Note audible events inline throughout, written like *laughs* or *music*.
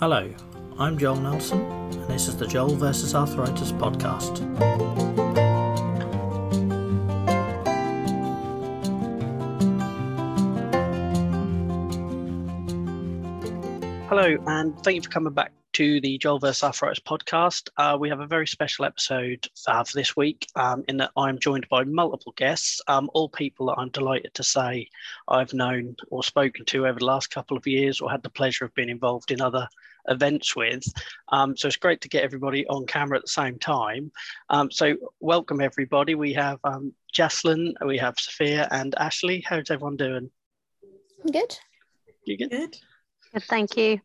Hello, I'm Joel Nelson, and this is the Joel vs. Arthritis podcast. Hello, and thank you for coming back to the Joel vs. Arthritis podcast. Uh, we have a very special episode uh, for this week um, in that I'm joined by multiple guests, um, all people that I'm delighted to say I've known or spoken to over the last couple of years or had the pleasure of being involved in other events with. Um, so it's great to get everybody on camera at the same time. Um, so welcome everybody. We have um, Jaslyn, we have Sophia and Ashley. How's everyone doing? Good. You good? Good. Good, thank you.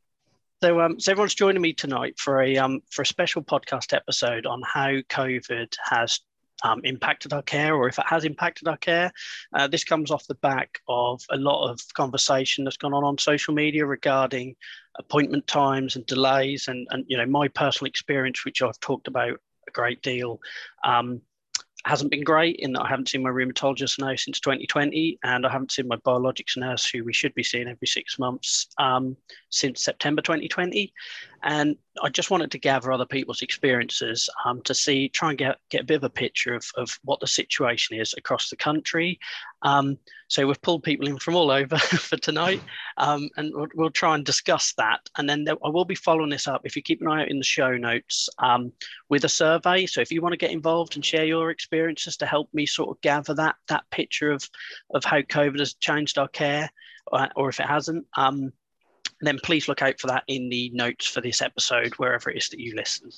So, um, so everyone's joining me tonight for a um, for a special podcast episode on how COVID has um, impacted our care, or if it has impacted our care. Uh, this comes off the back of a lot of conversation that's gone on on social media regarding appointment times and delays, and and you know my personal experience, which I've talked about a great deal. Um, hasn't been great in that I haven't seen my rheumatologist now since 2020, and I haven't seen my biologics nurse, who we should be seeing every six months, um, since September 2020. And I just wanted to gather other people's experiences um, to see, try and get, get a bit of a picture of, of what the situation is across the country. Um, so we've pulled people in from all over *laughs* for tonight, um, and we'll, we'll, try and discuss that. And then there, I will be following this up, if you keep an eye out in the show notes, um, with a survey. So if you want to get involved and share your experiences to help me sort of gather that, that picture of, of how COVID has changed our care, or, uh, or if it hasn't, um, then please look out for that in the notes for this episode, wherever it is that you listen.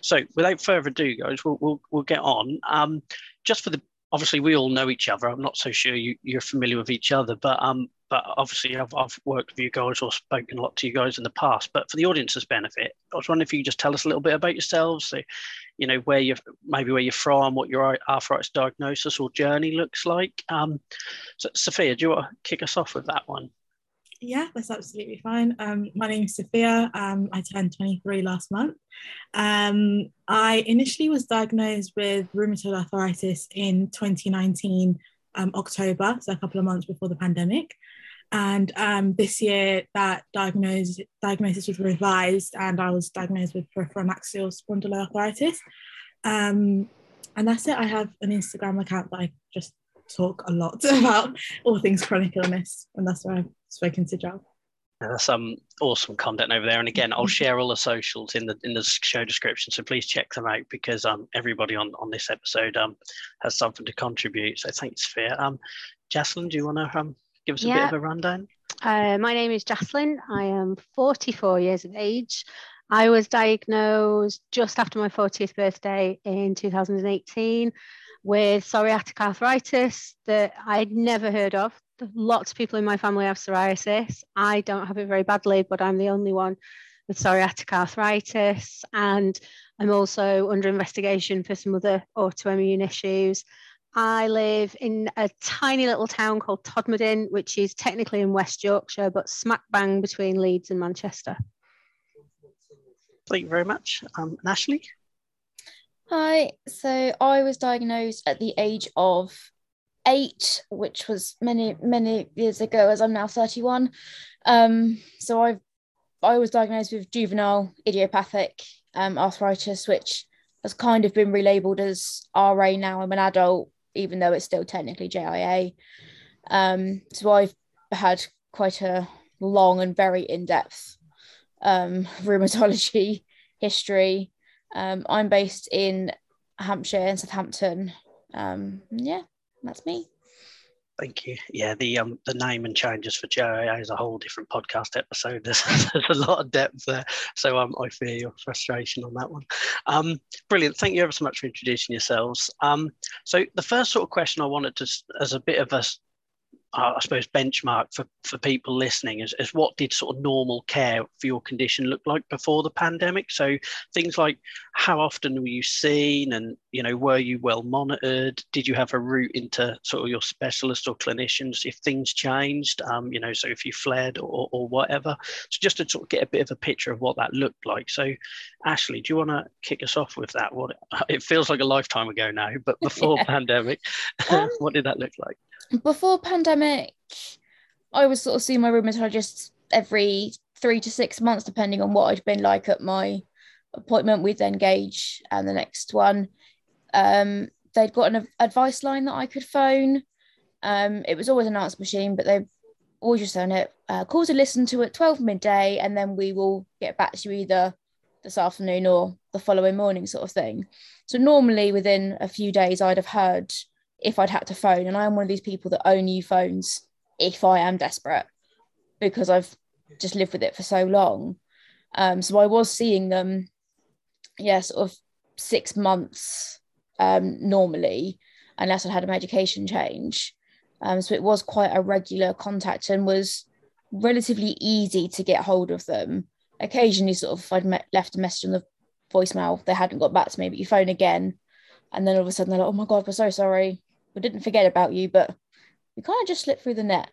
So, without further ado, guys, we'll we'll, we'll get on. Um, just for the obviously, we all know each other. I'm not so sure you, you're familiar with each other, but um, but obviously, I've, I've worked with you guys or spoken a lot to you guys in the past. But for the audience's benefit, I was wondering if you could just tell us a little bit about yourselves. So, you know, where you're maybe where you're from, what your arthritis diagnosis or journey looks like. Um, so, Sophia, do you want to kick us off with that one? Yeah, that's absolutely fine. Um, my name is Sophia. Um, I turned 23 last month. Um, I initially was diagnosed with rheumatoid arthritis in 2019, um, October, so a couple of months before the pandemic. And um, this year, that diagnosis, diagnosis was revised, and I was diagnosed with peripheral axial spondyloarthritis. Um, and that's it. I have an Instagram account that I just talk a lot *laughs* about all things chronic illness, and that's where I've spoken to Joe. That's some awesome content over there, and again, I'll share all the socials in the in the show description. So please check them out because um everybody on on this episode um has something to contribute. So thanks, Sophia. Um, Jaslyn, do you want to um give us a yeah. bit of a rundown? Uh, my name is Jaslyn. I am 44 years of age. I was diagnosed just after my 40th birthday in 2018 with psoriatic arthritis that I'd never heard of. Lots of people in my family have psoriasis. I don't have it very badly, but I'm the only one with psoriatic arthritis. And I'm also under investigation for some other autoimmune issues. I live in a tiny little town called Todmorden, which is technically in West Yorkshire, but smack bang between Leeds and Manchester. Thank you very much. Um, Ashley? Hi, so I was diagnosed at the age of eight, which was many, many years ago, as I'm now 31. Um, so I've I was diagnosed with juvenile idiopathic um, arthritis, which has kind of been relabeled as RA now. I'm an adult, even though it's still technically JIA. Um, so I've had quite a long and very in-depth um, *laughs* rheumatology history um, I'm based in Hampshire and Southampton. Um, yeah, that's me. Thank you. Yeah, the um the name and changes for JIA is a whole different podcast episode. *laughs* There's, there's a lot of depth there, so um, I fear your frustration on that one. Um, brilliant. Thank you ever so much for introducing yourselves. Um, so the first sort of question I wanted to, as a bit of a uh, I suppose, benchmark for, for people listening is, is what did sort of normal care for your condition look like before the pandemic? So things like how often were you seen and, you know, were you well monitored? Did you have a route into sort of your specialist or clinicians if things changed, um, you know, so if you fled or, or whatever? So just to sort of get a bit of a picture of what that looked like. So Ashley, do you want to kick us off with that? What *laughs* it feels like a lifetime ago now, but before *laughs* yeah. pandemic, *laughs* um, what did that look like? before pandemic, I was sort of seeing my rheumatologist every three to six months, depending on what I'd been like at my appointment. We'd then gauge and the next one. Um, they'd got an advice line that I could phone. Um, it was always an answer machine, but they always just on it. Uh, call to listen to at 12 midday, and then we will get back to you either this afternoon or the following morning, sort of thing. So normally within a few days, I'd have heard if I'd had to phone, and I am one of these people that only phones if I am desperate because I've just lived with it for so long. Um, so I was seeing them, yeah, sort of six months um, normally, unless I had a medication change. Um, so it was quite a regular contact and was relatively easy to get hold of them. Occasionally, sort of, if I'd met, left a message on the voicemail, they hadn't got back to me, but you phone again, and then all of a sudden they're like, "Oh my god, we're so sorry, we didn't forget about you, but we kind of just slipped through the net."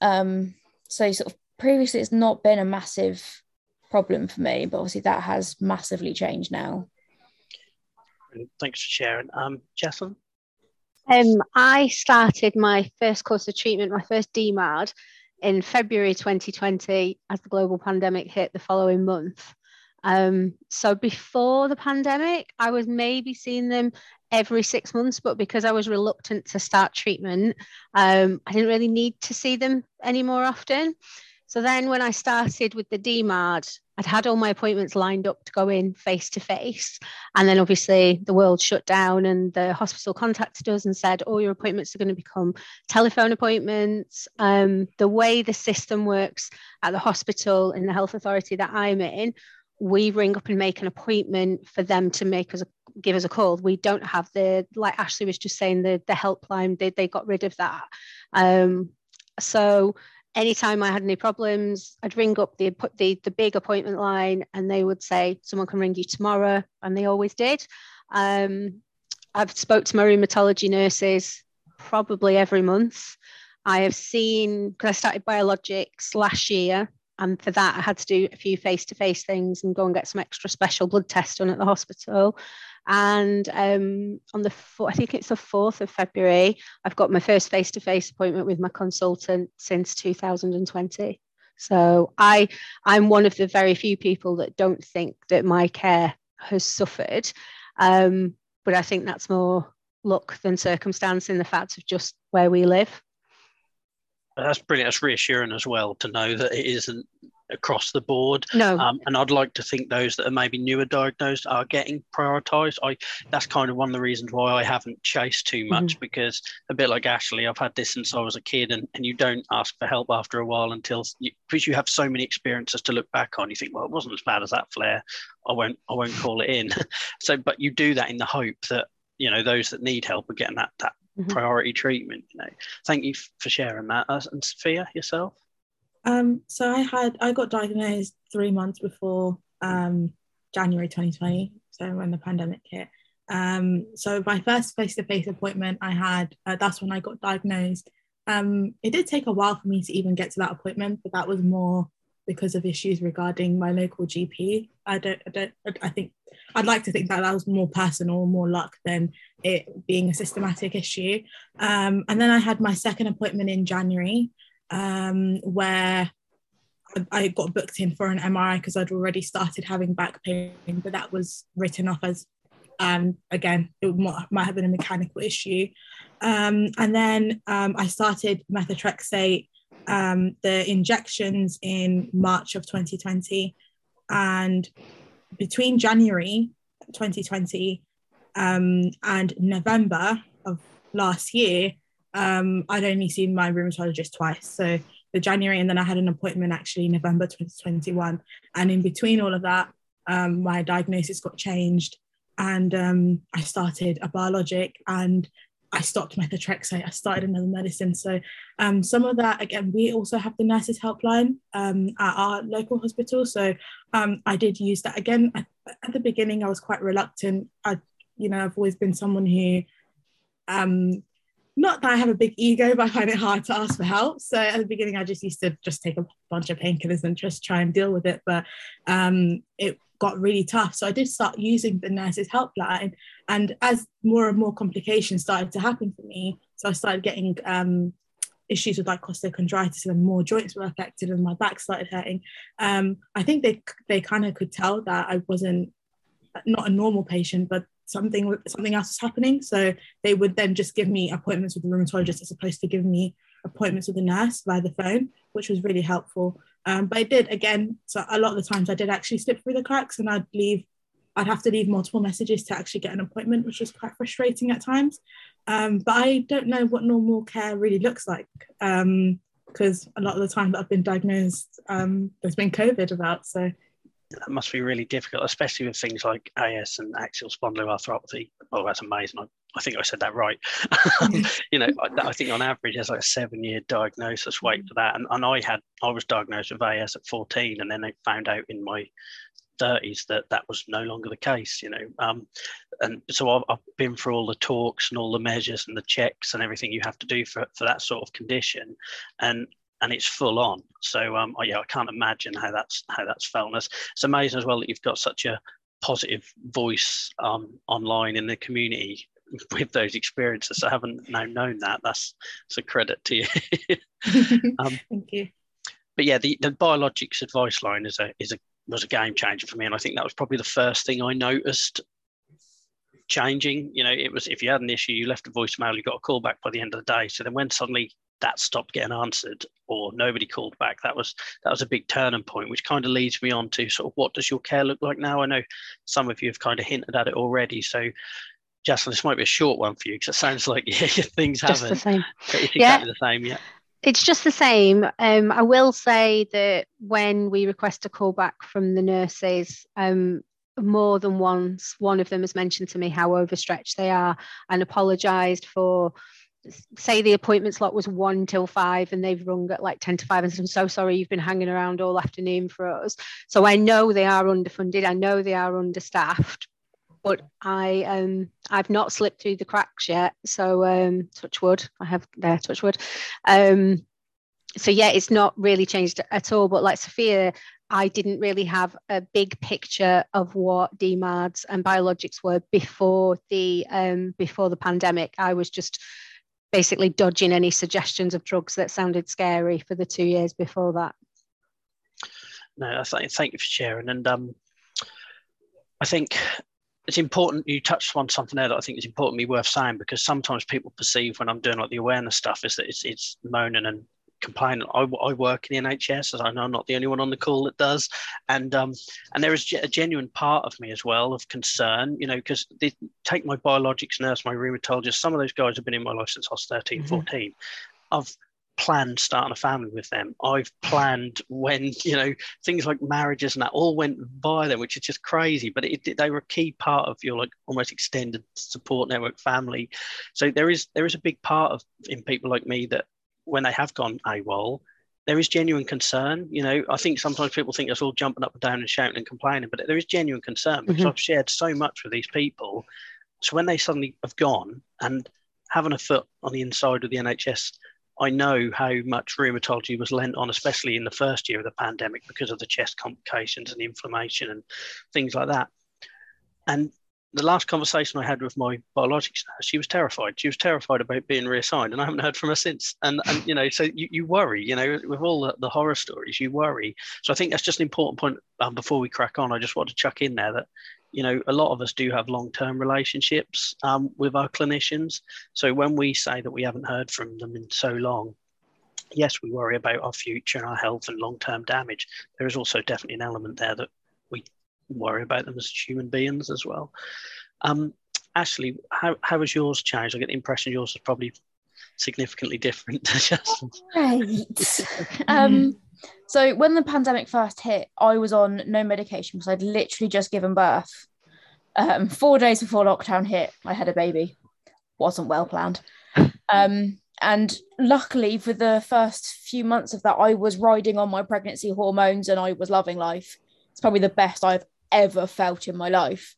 Um, so sort of previously, it's not been a massive problem for me, but obviously that has massively changed now. Thanks for sharing. Um, Jessalyn? Um, I started my first course of treatment, my first DMARD, in February 2020 as the global pandemic hit the following month. Um, so before the pandemic, I was maybe seeing them every six months, but because I was reluctant to start treatment, um, I didn't really need to see them any more often. So then when I started with the DMARD, I'd had all my appointments lined up to go in face to face. And then obviously the world shut down and the hospital contacted us and said, all your appointments are going to become telephone appointments. Um, the way the system works at the hospital in the health authority that I'm in, we ring up and make an appointment for them to make us a, give us a call. We don't have the like Ashley was just saying the the helpline. They they got rid of that. Um, so anytime I had any problems, I'd ring up the, put the, the big appointment line and they would say, someone can ring you tomorrow. And they always did. Um, I've spoke to my rheumatology nurses probably every month. I have seen, because I started biologics last year, and for that I had to do a few face-to-face things and go and get some extra special blood tests done at the hospital. And um, on the I think it's the 4th of February, I've got my first face to face appointment with my consultant since 2020. So I, I'm one of the very few people that don't think that my care has suffered. Um, but I think that's more luck than circumstance in the fact of just where we live. That's brilliant. That's reassuring as well to know that it isn't across the board. No. Um, and I'd like to think those that are maybe newer diagnosed are getting prioritised. I that's kind of one of the reasons why I haven't chased too much mm-hmm. because a bit like Ashley, I've had this since I was a kid, and, and you don't ask for help after a while until you, because you have so many experiences to look back on. You think, well, it wasn't as bad as that flare. I won't I won't call it in. *laughs* so, but you do that in the hope that you know those that need help are getting that that mm-hmm. priority treatment. You know, thank you for sharing that. Uh, and Sophia, yourself. Um, so I had I got diagnosed three months before um, January 2020, so when the pandemic hit. Um, so my first face-to-face appointment I had, uh, that's when I got diagnosed. Um, it did take a while for me to even get to that appointment, but that was more because of issues regarding my local GP. I don't, I don't, I think I'd like to think that that was more personal, more luck than it being a systematic issue. Um, and then I had my second appointment in January, um, where I got booked in for an MRI because I'd already started having back pain, but that was written off as, um, again, it might, have been a mechanical issue. Um, and then um, I started methotrexate, um, the injections in March of 2020. And between January 2020 um, and November of last year, um, I'd only seen my rheumatologist twice. So the January, and then I had an appointment actually November 2021. And in between all of that, um, my diagnosis got changed and um, I started a biologic and I stopped methotrexate. I started another medicine. So um, some of that, again, we also have the nurses helpline um, at our local hospital. So um, I did use that again. At, at, the beginning, I was quite reluctant. I, you know, I've always been someone who um, not that I have a big ego, but I find it hard to ask for help. So at the beginning, I just used to just take a bunch of painkillers and just try and deal with it. But um, it got really tough. So I did start using the nurses helpline. And as more and more complications started to happen for me, so I started getting um, issues with like costochondritis and more joints were affected and my back started hurting. Um, I think they they kind of could tell that I wasn't not a normal patient, but something something else is happening. So they would then just give me appointments with the rheumatologist as opposed to giving me appointments with the nurse via the phone, which was really helpful. Um, but I did again, so a lot of the times I did actually slip through the cracks and I'd leave, I'd have to leave multiple messages to actually get an appointment, which was quite frustrating at times. Um, but I don't know what normal care really looks like because um, a lot of the time that I've been diagnosed, um, there's been COVID about. So that must be really difficult, especially with things like AS and axial spondyloarthropathy. Oh, that's amazing. I, I think I said that right. *laughs* you know, I, I, think on average there's like a seven year diagnosis wait for that. And, and I had, I was diagnosed with AS at 14 and then they found out in my 30s that that was no longer the case, you know. Um, and so I've, I've, been through all the talks and all the measures and the checks and everything you have to do for, for that sort of condition. And and it's full on. So um, oh, yeah, I can't imagine how that's how that's felt. And it's, it's amazing as well that you've got such a positive voice um, online in the community *laughs* with those experiences. I haven't now known that. That's, that's a credit to you. *laughs* um, Thank you. But yeah, the, the biologics advice line is a is a was a game changer for me, and I think that was probably the first thing I noticed changing. You know, it was if you had an issue, you left a voicemail, you got a call back by the end of the day. So then when suddenly that stopped getting answered or nobody called back that was that was a big turning point which kind of leads me on to sort of what does your care look like now i know some of you have kind of hinted at it already so Justin, this might be a short one for you because it sounds like *laughs* yeah, things just haven't. the same. *laughs* It's exactly yeah. the same, yeah. It's just the same. Um, I will say that when we request a call back from the nurses, um, more than once, one of them has mentioned to me how overstretched they are and apologised for say the appointment slot was one till five and they've rung at like 10 to 5 and said, I'm so sorry you've been hanging around all afternoon for us. So I know they are underfunded, I know they are understaffed, but I um I've not slipped through the cracks yet. So um touch wood, I have there, touch wood. Um so yeah, it's not really changed at all. But like Sophia, I didn't really have a big picture of what DMARDs and biologics were before the um, before the pandemic. I was just basically dodging any suggestions of drugs that sounded scary for the two years before that. No, thank you for sharing. And um, I think it's important you touched on something there that I think is important me worth saying because sometimes people perceive when I'm doing like the awareness stuff is that it's it's moaning and complaining. I, I work in the NHS, as I know I'm not the only one on the call that does, and um, and there is a genuine part of me as well of concern, you know, because they take my biologics nurse, my rheumatologist. Some of those guys have been in my life since I was 13, mm-hmm. 14. I've planned starting a family with them. I've planned when you know things like marriages and that all went by them, which is just crazy. But it, they were a key part of your like almost extended support network family. So there is there is a big part of in people like me that when they have gone AWOL, there is genuine concern. You know, I think sometimes people think it's all jumping up and down and shouting and complaining, but there is genuine concern because mm-hmm. I've shared so much with these people. So when they suddenly have gone and having a foot on the inside of the NHS, I know how much rheumatology was lent on, especially in the first year of the pandemic because of the chest complications and inflammation and things like that. And the last conversation I had with my biologics nurse, she was terrified. She was terrified about being reassigned, and I haven't heard from her since. And and you know, so you, you worry, you know, with all the, the horror stories, you worry. So I think that's just an important point. Um, before we crack on, I just want to chuck in there that you know a lot of us do have long-term relationships um, with our clinicians. So when we say that we haven't heard from them in so long, yes, we worry about our future and our health and long-term damage. There is also definitely an element there that we worry about them as human beings as well. Um, Ashley, how, how has yours changed? I get the impression yours is probably significantly different *laughs* to Justin's. Right. *laughs* um, so when the pandemic first hit, I was on no medication because I'd literally just given birth. Um, four days before lockdown hit, I had a baby. Wasn't well planned. *laughs* Um, and luckily, for the first few months of that, I was riding on my pregnancy hormones and I was loving life. It's probably the best I've ever felt in my life.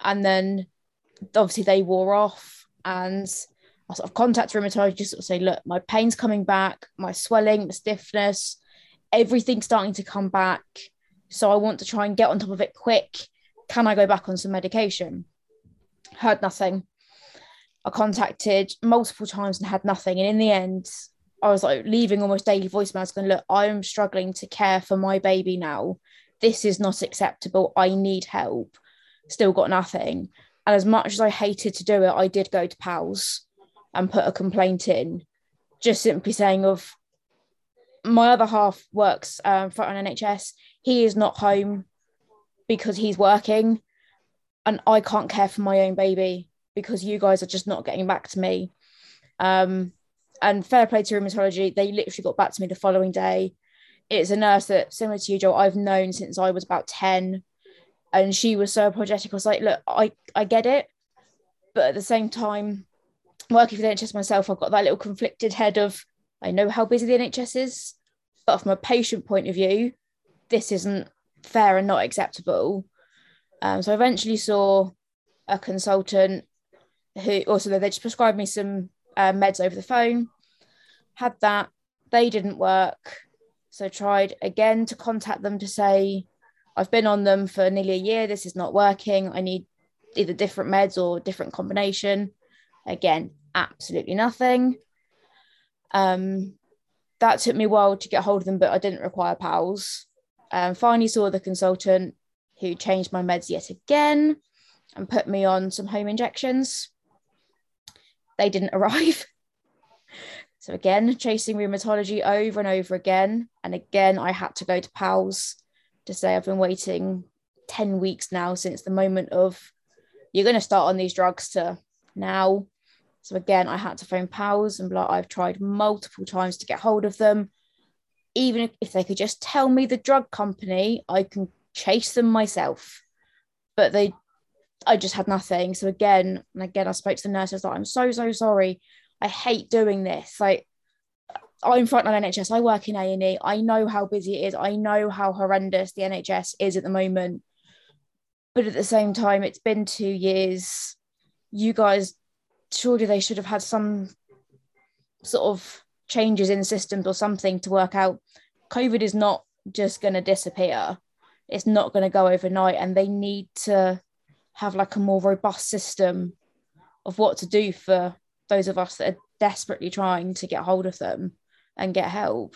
And then obviously they wore off and I sort of contact rheumatologist just sort of say, look, my pain's coming back, my swelling, the stiffness, everything's starting to come back. So I want to try and get on top of it quick. Can I go back on some medication? Heard nothing. I contacted multiple times and had nothing. And in the end, I was like leaving almost daily voicemails going, look, I'm struggling to care for my baby now. This is not acceptable. I need help. Still got nothing. And as much as I hated to do it, I did go to PALS and put a complaint in, just simply saying of my other half works um, for an NHS. He is not home because he's working, and I can't care for my own baby because you guys are just not getting back to me. Um, and fair play to rheumatology, they literally got back to me the following day. It's a nurse that, similar to you, Joe, I've known since I was about 10. And she was so apologetic. I was like, look, I, I get it. But at the same time, working for the NHS myself, I've got that little conflicted head of I know how busy the NHS is, but from a patient point of view, this isn't fair and not acceptable. Um, so I eventually saw a consultant who also they just prescribed me some uh, meds over the phone. Had that, they didn't work. So tried again to contact them to say, I've been on them for nearly a year. This is not working. I need either different meds or different combination. Again, absolutely nothing. Um, that took me a while to get hold of them, but I didn't require PALS. Um, finally saw the consultant who changed my meds yet again and put me on some home injections. They didn't *laughs* arrive. so again, chasing rheumatology over and over again. And again, I had to go to PALS to say I've been waiting 10 weeks now since the moment of you're going to start on these drugs to now. So again, I had to phone PALS and blah. I've tried multiple times to get hold of them. Even if they could just tell me the drug company, I can chase them myself. But they I just had nothing. So again, and again, I spoke to the nurse. I was like, I'm so, so sorry. I hate doing this. Like I'm frontline NHS. I work in A&E. I know how busy it is. I know how horrendous the NHS is at the moment. But at the same time, it's been two years. You guys surely they should have had some sort of changes in systems or something to work out. Covid is not just going to disappear. It's not going to go overnight and they need to have like a more robust system of what to do for those of us that are desperately trying to get hold of them and get help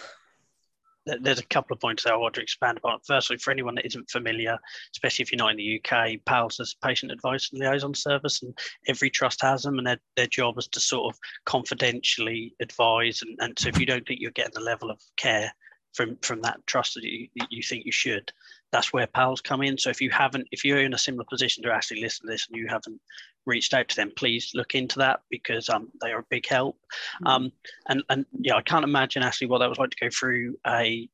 there's a couple of points there I want to expand upon. Firstly, for anyone that isn't familiar, especially if you're not in the UK, PALS is patient advice and liaison service, and every trust has them, and their, their job is to sort of confidentially advise. And, and so if you don't think you're getting the level of care from from that trust that you, you think you should, that's where PALS come in. So if you haven't, if you're in a similar position to actually listen to this and you haven't reached out to them, please look into that because um, they are a big help. Mm-hmm. Um, and and yeah, I can't imagine actually what that was like to go through a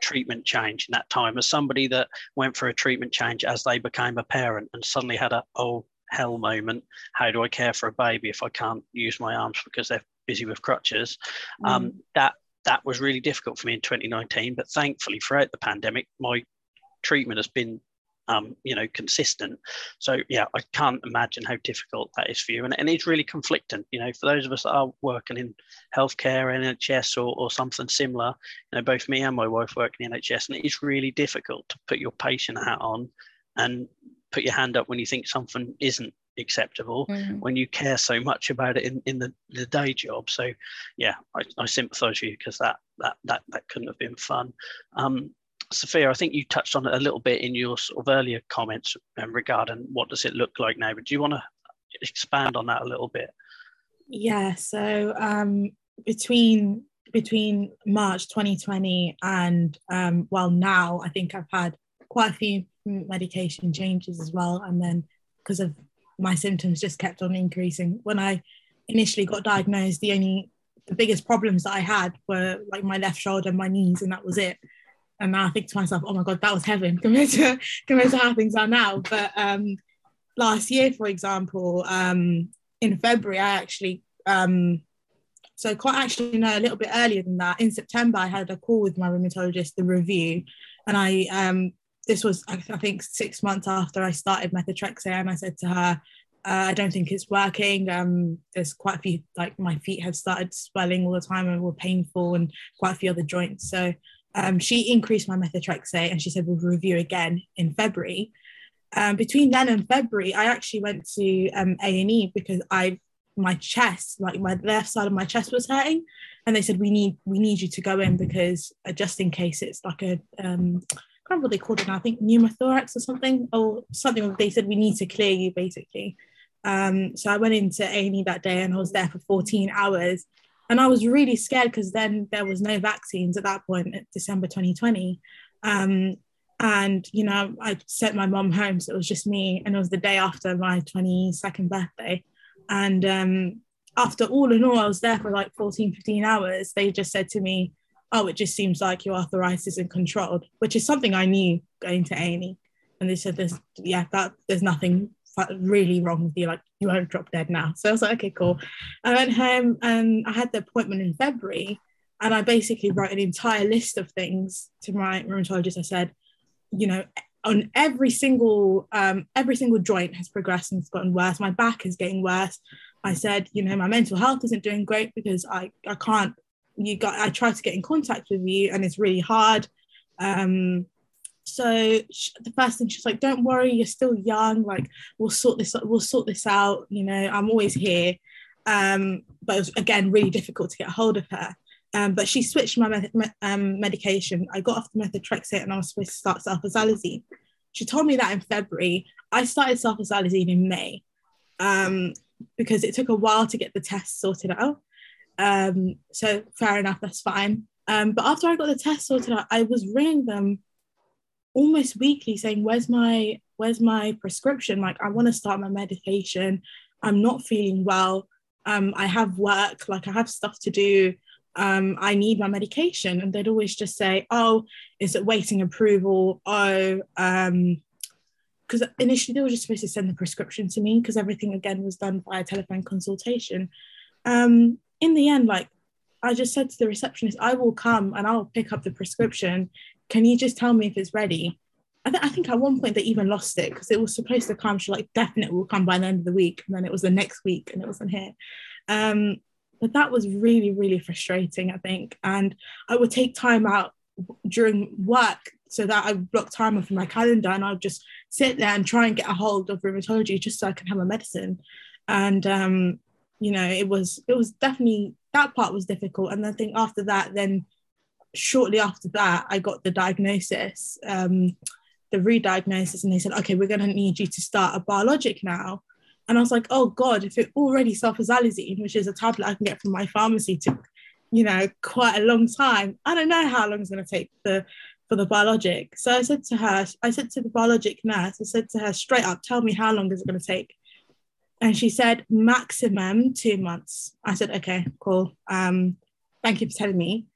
treatment change in that time as somebody that went for a treatment change as they became a parent and suddenly had a oh hell moment. How do I care for a baby if I can't use my arms because they're busy with crutches? Mm. Um, that that was really difficult for me in 2019. But thankfully, throughout the pandemic, my treatment has been um, you know, consistent. So yeah, I can't imagine how difficult that is for you, and, and it's really conflicting. You know, for those of us that are working in healthcare, NHS, or, or something similar, you know, both me and my wife work in the NHS, and it is really difficult to put your patient hat on and put your hand up when you think something isn't acceptable mm. when you care so much about it in, in the, the day job so yeah i, I sympathize with you because that that that that couldn't have been fun um, Sophia, I think you touched on it a little bit in your sort of earlier comments um, regarding what does it look like now, but do you want to expand on that a little bit? Yeah, so um, between between March 2020 and um, well now, I think I've had quite a few medication changes as well, and then because of my symptoms just kept on increasing. When I initially got diagnosed, the only the biggest problems that I had were like my left shoulder, and my knees, and that was it and now I think to myself, oh my god, that was heaven *laughs* compared to compared to how things are now. But um, last year, for example, um, in February, I actually um, so quite actually no, a little bit earlier than that. In September, I had a call with my rheumatologist, the review, and I um, this was I, I think six months after I started methotrexate, and I said to her. Uh, I don't think it's working. Um, there's quite a few, like my feet had started swelling all the time and were painful, and quite a few other joints. So um, she increased my methotrexate and she said we'll review again in February. Um, between then and February, I actually went to um, A&E because I my chest, like my left side of my chest was hurting, and they said we need we need you to go in because uh, just in case it's like a um, I can't remember what they called it now. I think pneumothorax or something or something. They said we need to clear you basically. Um, so I went into A&E that day and I was there for 14 hours. And I was really scared because then there was no vaccines at that point, December 2020. Um, and, you know, I sent my mom home. So it was just me. And it was the day after my 22nd birthday. And um, after all in all, I was there for like 14, 15 hours. They just said to me, oh, it just seems like your arthritis isn't controlled, which is something I knew going to A&E. And they said, there's, yeah, that there's nothing really wrong with you, like you won't drop dead now. So I was like, okay, cool. I went home and I had the appointment in February and I basically wrote an entire list of things to my rheumatologist. I said, you know, on every single um, every single joint has progressed and it's gotten worse. My back is getting worse. I said, you know, my mental health isn't doing great because I, I can't, you got, I try to get in contact with you and it's really hard. Um, so she, the first thing she's like don't worry you're still young like we'll sort this we'll sort this out you know i'm always here. Um, but it was again really difficult to get a hold of her. Um, but she switched my me- me- um, medication. I got off the methotrexate and i was supposed to start sulfasalazine she told me that in february. I started sulfasalazine in may um, because it took a while to get the test sorted out. Um, so fair enough that's fine. Um, but after i got the test sorted out i was ringing them almost weekly saying where's my where's my prescription? Like i want to start my medication. I'm not feeling well. Um, i have work. Like i have stuff to do. Um, i need my medication. And they'd always just say oh is it waiting approval? Oh um because initially they were just supposed to send the prescription to me because everything again was done via telephone consultation. Um in the end like I just said to the receptionist, I will come and I'll pick up the prescription can you just tell me if it's ready? I, th- I think at one point they even lost it because it was supposed to come. She like definitely will come by the end of the week, and then it was the next week, and it wasn't here. Um, but that was really really frustrating. I think, and I would take time out during work so that I block time off in my calendar, and I'd just sit there and try and get a hold of rheumatology just so I can have a medicine. And um, you know, it was it was definitely that part was difficult, and I think after that, then shortly after that, I got the diagnosis, um, the re-diagnosis, and they said, okay, we're going to need you to start a biologic now. And I was like, oh God, if it already sulfasalazine, which is a tablet I can get from my pharmacy, took, you know, quite a long time. I don't know how long it's going to take the for the biologic. So I said to her, I said to the biologic nurse, I said to her straight up, tell me how long is it going to take? And she said maximum two months. I said, okay, cool. Um, thank you for telling me.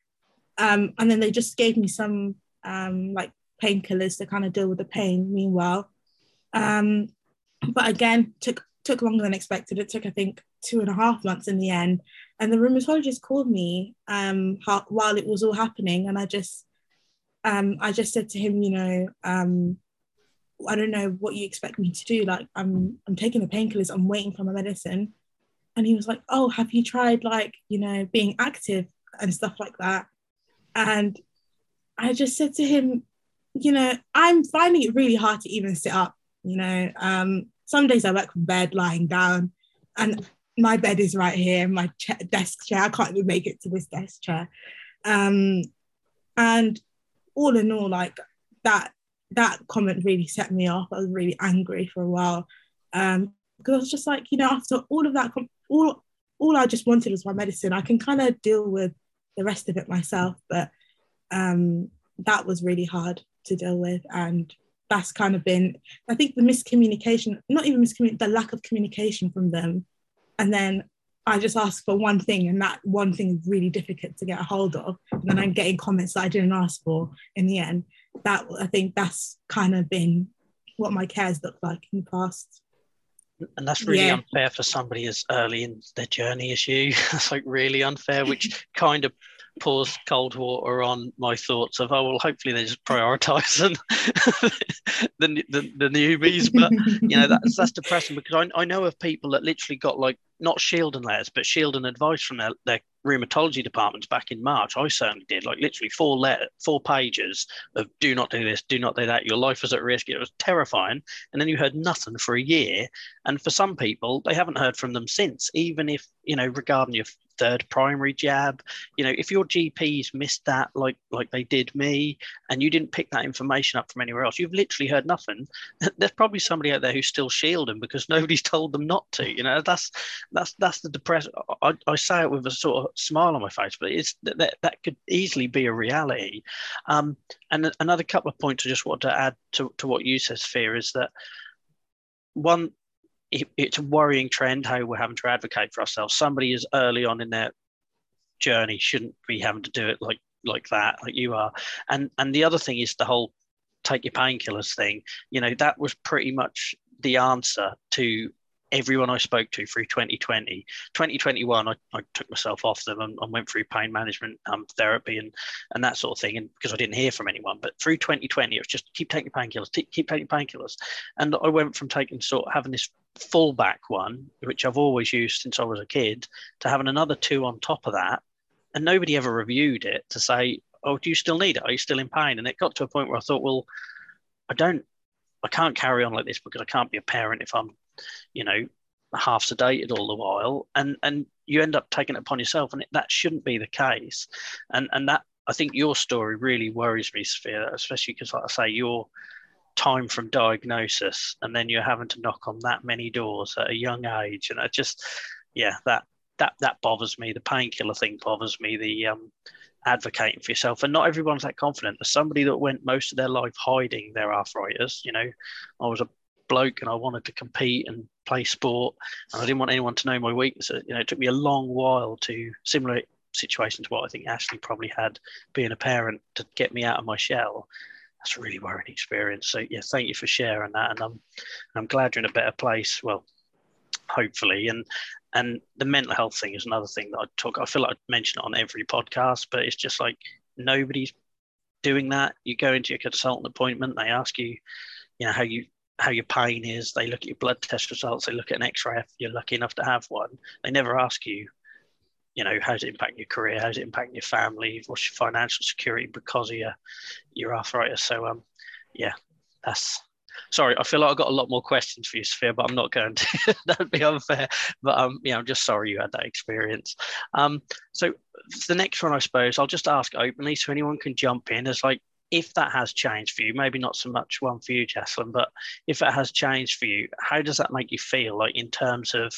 Um, and then they just gave me some um, like painkillers to kind of deal with the pain meanwhile. Um, but again, took took longer than expected. It took, I think, two and a half months in the end. And the rheumatologist called me um, while it was all happening, and I just, um, I just said to him, you know, um, I don't know what you expect me to do. Like, I'm, I'm taking the painkillers. I'm waiting for my medicine. And he was like, oh, have you tried like, you know, being active and stuff like that? And I just said to him, you know, I'm finding it really hard to even sit up. You know, um, some days I work from bed lying down, and my bed is right here, my desk chair. I can't even make it to this desk chair. Um, and all in all, like that that comment really set me off. I was really angry for a while um, because I was just like, you know, after all of that, all all I just wanted was my medicine. I can kind of deal with the rest of it myself. But um, that was really hard to deal with. And that's kind of been, I think, the miscommunication, not even miscommunication, the lack of communication from them. And then I just ask for one thing, and that one thing is really difficult to get a hold of. And then I'm getting comments that I didn't ask for in the end. That I think that's kind of been what my cares looked like in the past and that's really yeah. unfair for somebody as early in their journey as you. *laughs* That's like really unfair, which *laughs* kind of pours cold water on my thoughts of oh well hopefully they just prioritize *laughs* the, the, the newbies but you know that's that's depressing because I, I know of people that literally got like not shield and letters but shield and advice from their, their rheumatology departments back in March. I certainly did, like literally four letter, four pages of "do not do this, do not do that. Your life is at risk." It was terrifying, and then you heard nothing for a year. And for some people, they haven't heard from them since, even if you know regarding your third primary jab. You know, if your GPs missed that like like they did me, and you didn't pick that information up from anywhere else, you've literally heard nothing. *laughs* There's probably somebody out there who's still shielding because nobody's told them not to. You know, that's that's that's the depress. I, I say it with a sort of smile on my face, but it's that that could easily be a reality. Um, and another couple of points I just want to add to, to what you said, Fear, is that one it, it's a worrying trend how we're having to advocate for ourselves. Somebody is early on in their journey shouldn't be having to do it like like that, like you are. And and the other thing is the whole take your painkillers thing. You know, that was pretty much the answer to everyone I spoke to through 2020. 2021, I, I took myself off them and, and went through pain management um, therapy and, and that sort of thing. And because I didn't hear from anyone, but through 2020, it was just keep taking painkillers, keep taking painkillers. And I went from taking sort of having this fallback one, which I've always used since I was a kid, to having another two on top of that. And nobody ever reviewed it to say, oh, do you still need it? Are you still in pain? And it got to a point where I thought, well, I don't, I can't carry on like this because I can't be a parent if I'm you know, half sedated all the while, and and you end up taking it upon yourself, and that shouldn't be the case. And and that I think your story really worries me, Sophia, especially because, like I say, your time from diagnosis, and then you're having to knock on that many doors at a young age, and I just, yeah, that that that bothers me. The painkiller thing bothers me. The um, advocating for yourself, and not everyone's that confident. As somebody that went most of their life hiding their arthritis, you know, I was a bloke and I wanted to compete and play sport and I didn't want anyone to know my weaknesses. You know, it took me a long while to similar situation to what I think Ashley probably had being a parent to get me out of my shell. That's a really worrying experience. So yeah, thank you for sharing that. And I'm I'm glad you're in a better place. Well, hopefully. And and the mental health thing is another thing that I talk. I feel like I mention it on every podcast, but it's just like nobody's doing that. You go into your consultant appointment, they ask you, you know, how you how your pain is. They look at your blood test results. They look at an X-ray if you're lucky enough to have one. They never ask you, you know, how's it impact your career? How's it impact your family? What's your financial security because of your your arthritis? So um, yeah, that's sorry. I feel like I've got a lot more questions for you, Sophia, but I'm not going to. *laughs* That'd be unfair. But um, yeah, I'm just sorry you had that experience. Um, so the next one, I suppose, I'll just ask openly so anyone can jump in. As like if that has changed for you, maybe not so much one for you, Jesslyn, but if it has changed for you, how does that make you feel? Like in terms of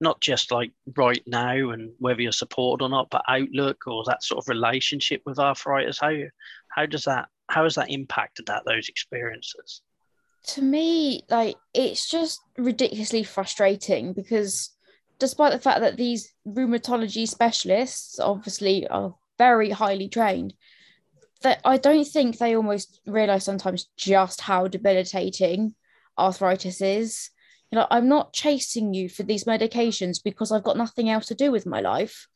not just like right now and whether you're supported or not, but outlook or that sort of relationship with arthritis. How how does that how has that impacted that those experiences? To me, like it's just ridiculously frustrating because despite the fact that these rheumatology specialists obviously are very highly trained, that I don't think they almost realize sometimes just how debilitating arthritis is. You know, I'm not chasing you for these medications because I've got nothing else to do with my life.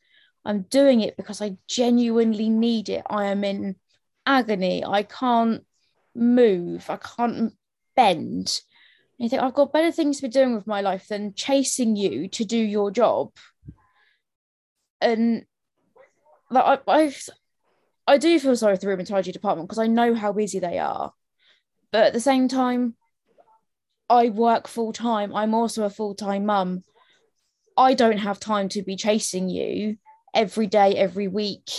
I'm doing it because I genuinely need it. I am in agony. I can't move. I can't bend. And you think I've got better things to be doing with my life than chasing you to do your job. And like I, I've I do feel sorry for the rheumatology department because I know how busy they are. But at the same time, I work full time. I'm also a full time mum. I don't have time to be chasing you every day, every week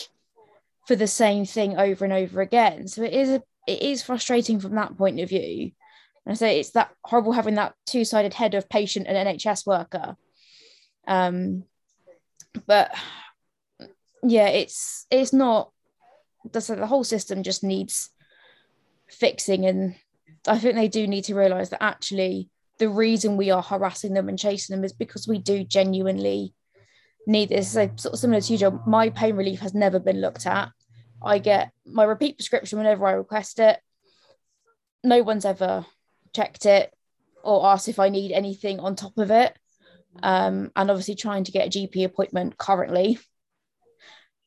for the same thing over and over again. So it is a, it is frustrating from that point of view. And I say it's that horrible having that two sided head of patient and NHS worker. Um, but yeah, it's it's not the, the whole system just needs fixing. And i think they do need to realize that actually the reason we are harassing them and chasing them is because we do genuinely need this. So sort of similar to you my pain relief has never been looked at. I get my repeat prescription whenever i request it. No one's ever checked it or asked if i need anything on top of it. Um, and obviously trying to get a gp appointment currently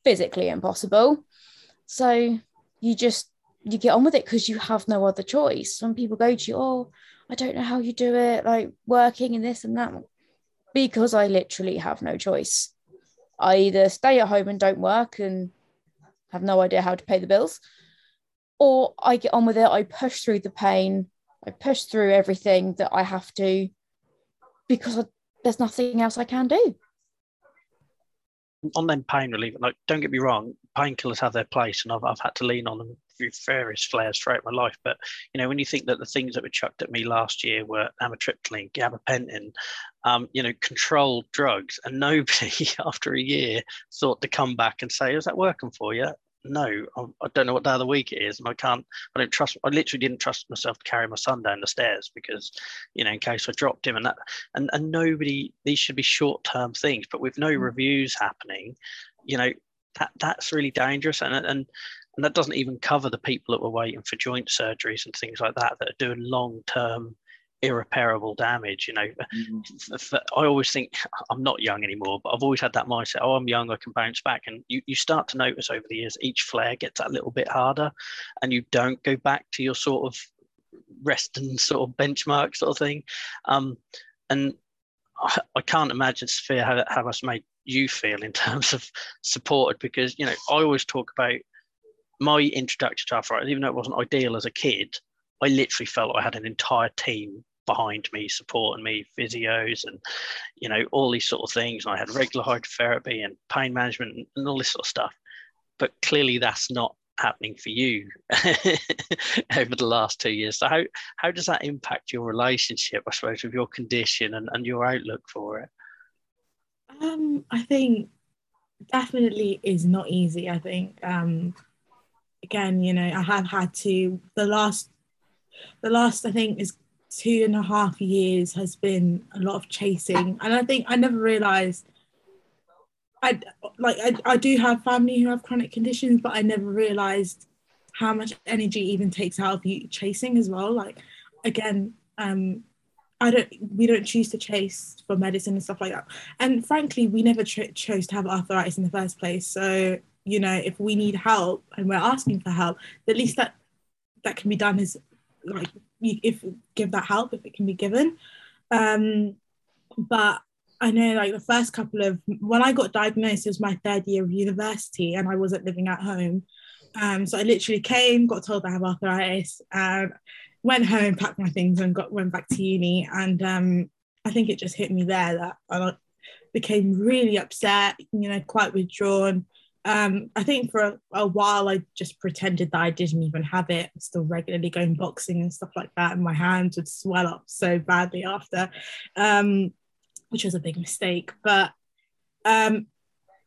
physically impossible so you just you get on with it because you have no other choice. When people go to you, oh, I don't know how you do it, like working and this and that, because I literally have no choice. I either stay at home and don't work and have no idea how to pay the bills, or I get on with it. I push through the pain. I push through everything that I have to because I, there's nothing else I can do. On them pain relief, like don't get me wrong, painkillers have their place, and I've, I've had to lean on them through various flares throughout my life. But you know, when you think that the things that were chucked at me last year were amitriptyline, gabapentin, um, you know, controlled drugs, and nobody *laughs* after a year thought to come back and say, "Is that working for you?" no, I, don't know what day of the week it is, and I can't. I don't trust. I literally didn't trust myself to carry my son down the stairs because, you know, in case I dropped him, and that, and and nobody. These should be short term things, but with no mm. reviews happening, you know, that that's really dangerous, and and and that doesn't even cover the people that were waiting for joint surgeries and things like that that are doing long term irreparable damage. You know, mm-hmm. I always think *laughs* I'm not young anymore, but I've always had that mindset. Oh, I'm young, I can bounce back. And you, you start to notice over the years, each flare gets that little bit harder, and you don't go back to your sort of rest and sort of benchmark sort of thing. Um, and I, I can't imagine, Sophia, how, how that's made you feel in *laughs* terms of supported because you know I always talk about my introduction to arthritis, even though it wasn't ideal as a kid, I literally felt I had an entire team behind me, supporting me, physios, and you know all these sort of things. And I had regular hydrotherapy and pain management and all this sort of stuff. But clearly, that's not happening for you *laughs* over the last two years. So how how does that impact your relationship, I suppose, with your condition and, and your outlook for it? Um, I think definitely is not easy. I think um again, you know, I have had to the last the last I think is two and a half years has been a lot of chasing and i think i never realized i like I, I do have family who have chronic conditions but i never realized how much energy even takes out of you chasing as well like again um i don't we don't choose to chase for medicine and stuff like that. And frankly we never ch- chose to have arthritis in the first place. So you know if we need help and we're asking for help the least that that can be done is like if give that help if it can be given. Um but I know like the first couple of when I got diagnosed, it was my third year of university and I wasn't living at home. Um, so I literally came, got told I have arthritis, and went home, packed my things, and got went back to uni. And um, I think it just hit me there that I became really upset, you know, quite withdrawn um, I think for a, a, while I just pretended that I didn't even have it. I'm Still regularly going boxing and stuff like that, and my hands would swell up so badly after, um, which was a big mistake. But um,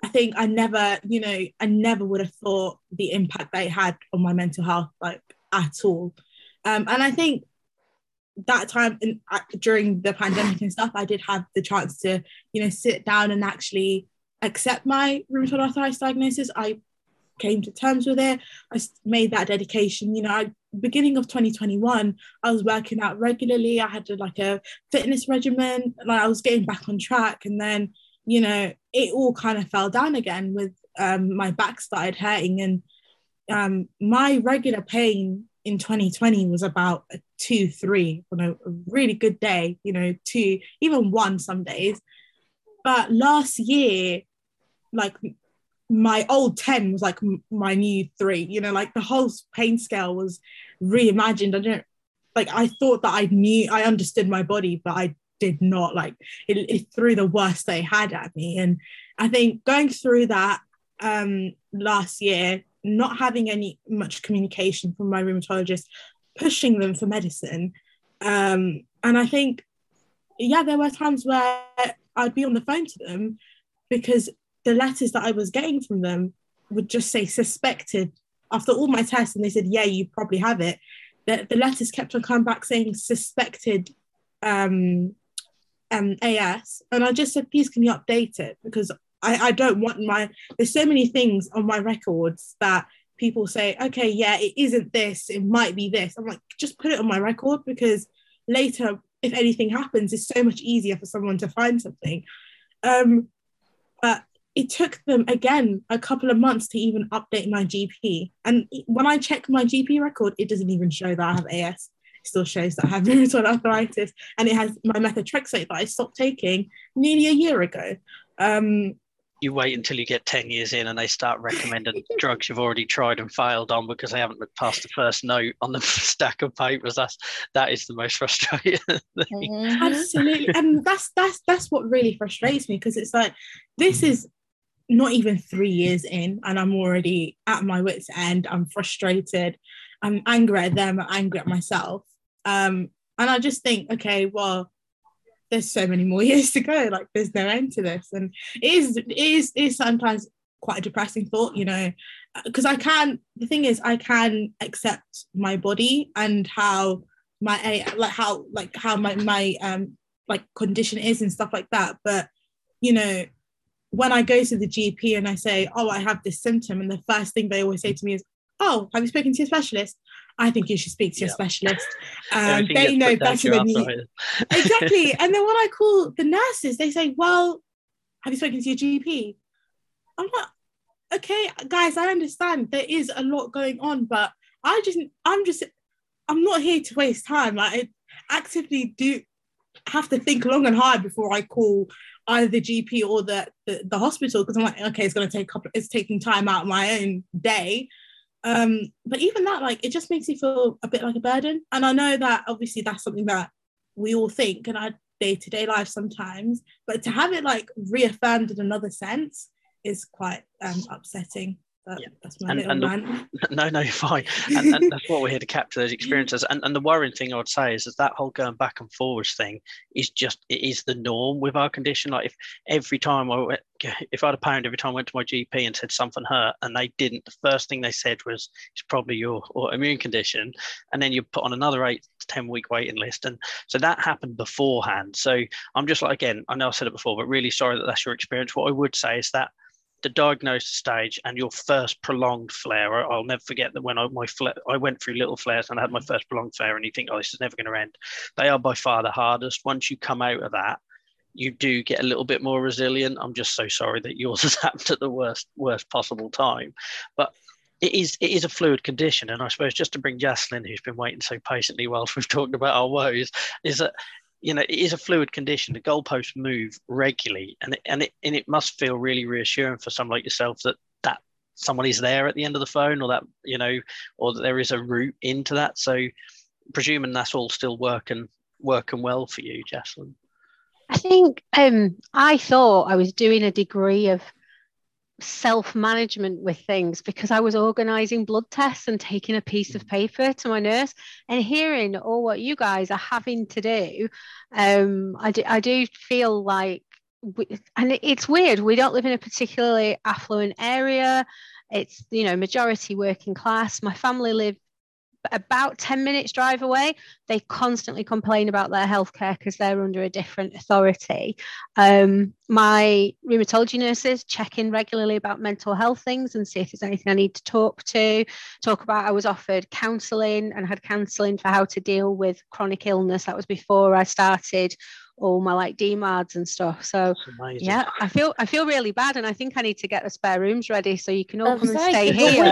I think I never, you know, I never would have thought the impact that it had on my mental health, like at all. Um, and I think that time in, uh, during the pandemic and stuff, I did have the chance to, you know, sit down and actually accept my rheumatoid arthritis diagnosis. I came to terms with it. I made that dedication. You know, I, beginning of 2021, I was working out regularly. I had like a fitness regimen. Like I was getting back on track, and then you know it all kind of fell down again with um, my back started hurting, and um, my regular pain in 2020 was about a two, three on a really good day. You know, two, even one some days. But last year, like my old 10 was like my new three you know like the whole pain scale was reimagined i don't like i thought that i knew i understood my body but i did not like it, it threw the worst they had at me and i think going through that um last year not having any much communication from my rheumatologist pushing them for medicine um and i think yeah there were times where i'd be on the phone to them because the letters that I was getting from them would just say suspected. After all my tests, and they said, yeah, you probably have it. The, the letters kept on coming back saying suspected um, um, AS. And I just said, please, can you update it? Because I, I don't want my, there's so many things on my records that people say, okay, yeah, it isn't this, it might be this. I'm like, just put it on my record because later, if anything happens, it's so much easier for someone to find something. Um, but it took them again a couple of months to even update my GP. And when I check my GP record, it doesn't even show that I have AS. It still shows that I have *laughs* rheumatoid arthritis, and it has my methotrexate that I stopped taking nearly a year ago. Um, you wait until you get 10 years in and they start recommending *laughs* drugs you've already tried and failed on because they haven't looked past the first note on the *laughs* stack of papers. That's that is the most *laughs* frustrating mm-hmm. absolutely. And that's that's that's what really frustrates me because it's like this is not even three years in and i'm already at my wits end. I'm frustrated. I'm angry at them. I'm angry at myself. Um and i just think okay well there's so many more *laughs* years to go like there's no end to this. And it is it is, it is sometimes quite a depressing thought you know because i can the thing is i can accept my body and how my like how like how my my um like condition is and stuff like that. But you know when i go to the gp and i say oh i have this symptom and the first thing they always say to me is oh have you spoken to a specialist I think you should speak to your yeah. specialist. *laughs* Um, they know better than you. *laughs* exactly. And then when I call the nurses, they say, Well, have you spoken to your GP? I'm like, okay, guys, I understand there is a lot going on, but I just, I'm just, I'm not here to waste time. I actively do have to think long and hard before I call either the GP or the, the, the hospital because I'm like, okay, it's going to take a couple, it's taking time out of my own day um, but even that, like, it just makes me feel a bit like a burden. And I know that obviously that's something that we all think in our day to day life sometimes, but to have it like reaffirmed in another sense is quite um, upsetting. That, yeah. That's my and, little and the, *laughs* no, no, you're fine. And, and, that's what we're here to capture those experiences. And, and the worrying thing I would say is that that whole going back and forwards thing is just it is the norm with our condition. Like if every time I went, if I had a pound every time I went to my GP and said something hurt and they didn't, the first thing they said was it's probably your autoimmune condition, and then you put on another eight to ten week waiting list. And so that happened beforehand. So I'm just like again, I know I said it before, but really sorry that that's your experience. What I would say is that the diagnosis stage and your first prolonged flare. I'll never forget that when I my flare, I went through little flares and I had my first prolonged flare, and you think, oh, this is never going to end. They are by far the hardest. Once you come out of that, you do get a little bit more resilient. I'm just so sorry that yours *laughs* has happened at the worst worst possible time, but it is it is a fluid condition, and I suppose just to bring Jaslyn, who's been waiting so patiently whilst we've talked about our woes, is that you know, it is a fluid condition. The goalposts move regularly, and it, and it and it must feel really reassuring for someone like yourself that that someone is there at the end of the phone, or that you know, or that there is a route into that. So, presuming that's all still working working well for you, Jaslyn. I think um, I thought I was doing a degree of self management with things because I was organizing blood tests and taking a piece of paper to my nurse and hearing all what you guys are having to do. Um, I, do, I do feel like, we, and it's weird, we don't live in a particularly affluent area. It's, you know, majority working class. My family live about 10 minutes drive away they constantly complain about their healthcare because they're under a different authority. Um, my rheumatology nurses check in regularly about mental health things and see if there's anything i need to talk to talk about. I was offered counselling and had counselling for how to deal with chronic illness. That was before i started all my like DMARDs and stuff. So yeah, I feel I feel really bad, and I think I need to get the spare rooms ready so you can all come and stay here.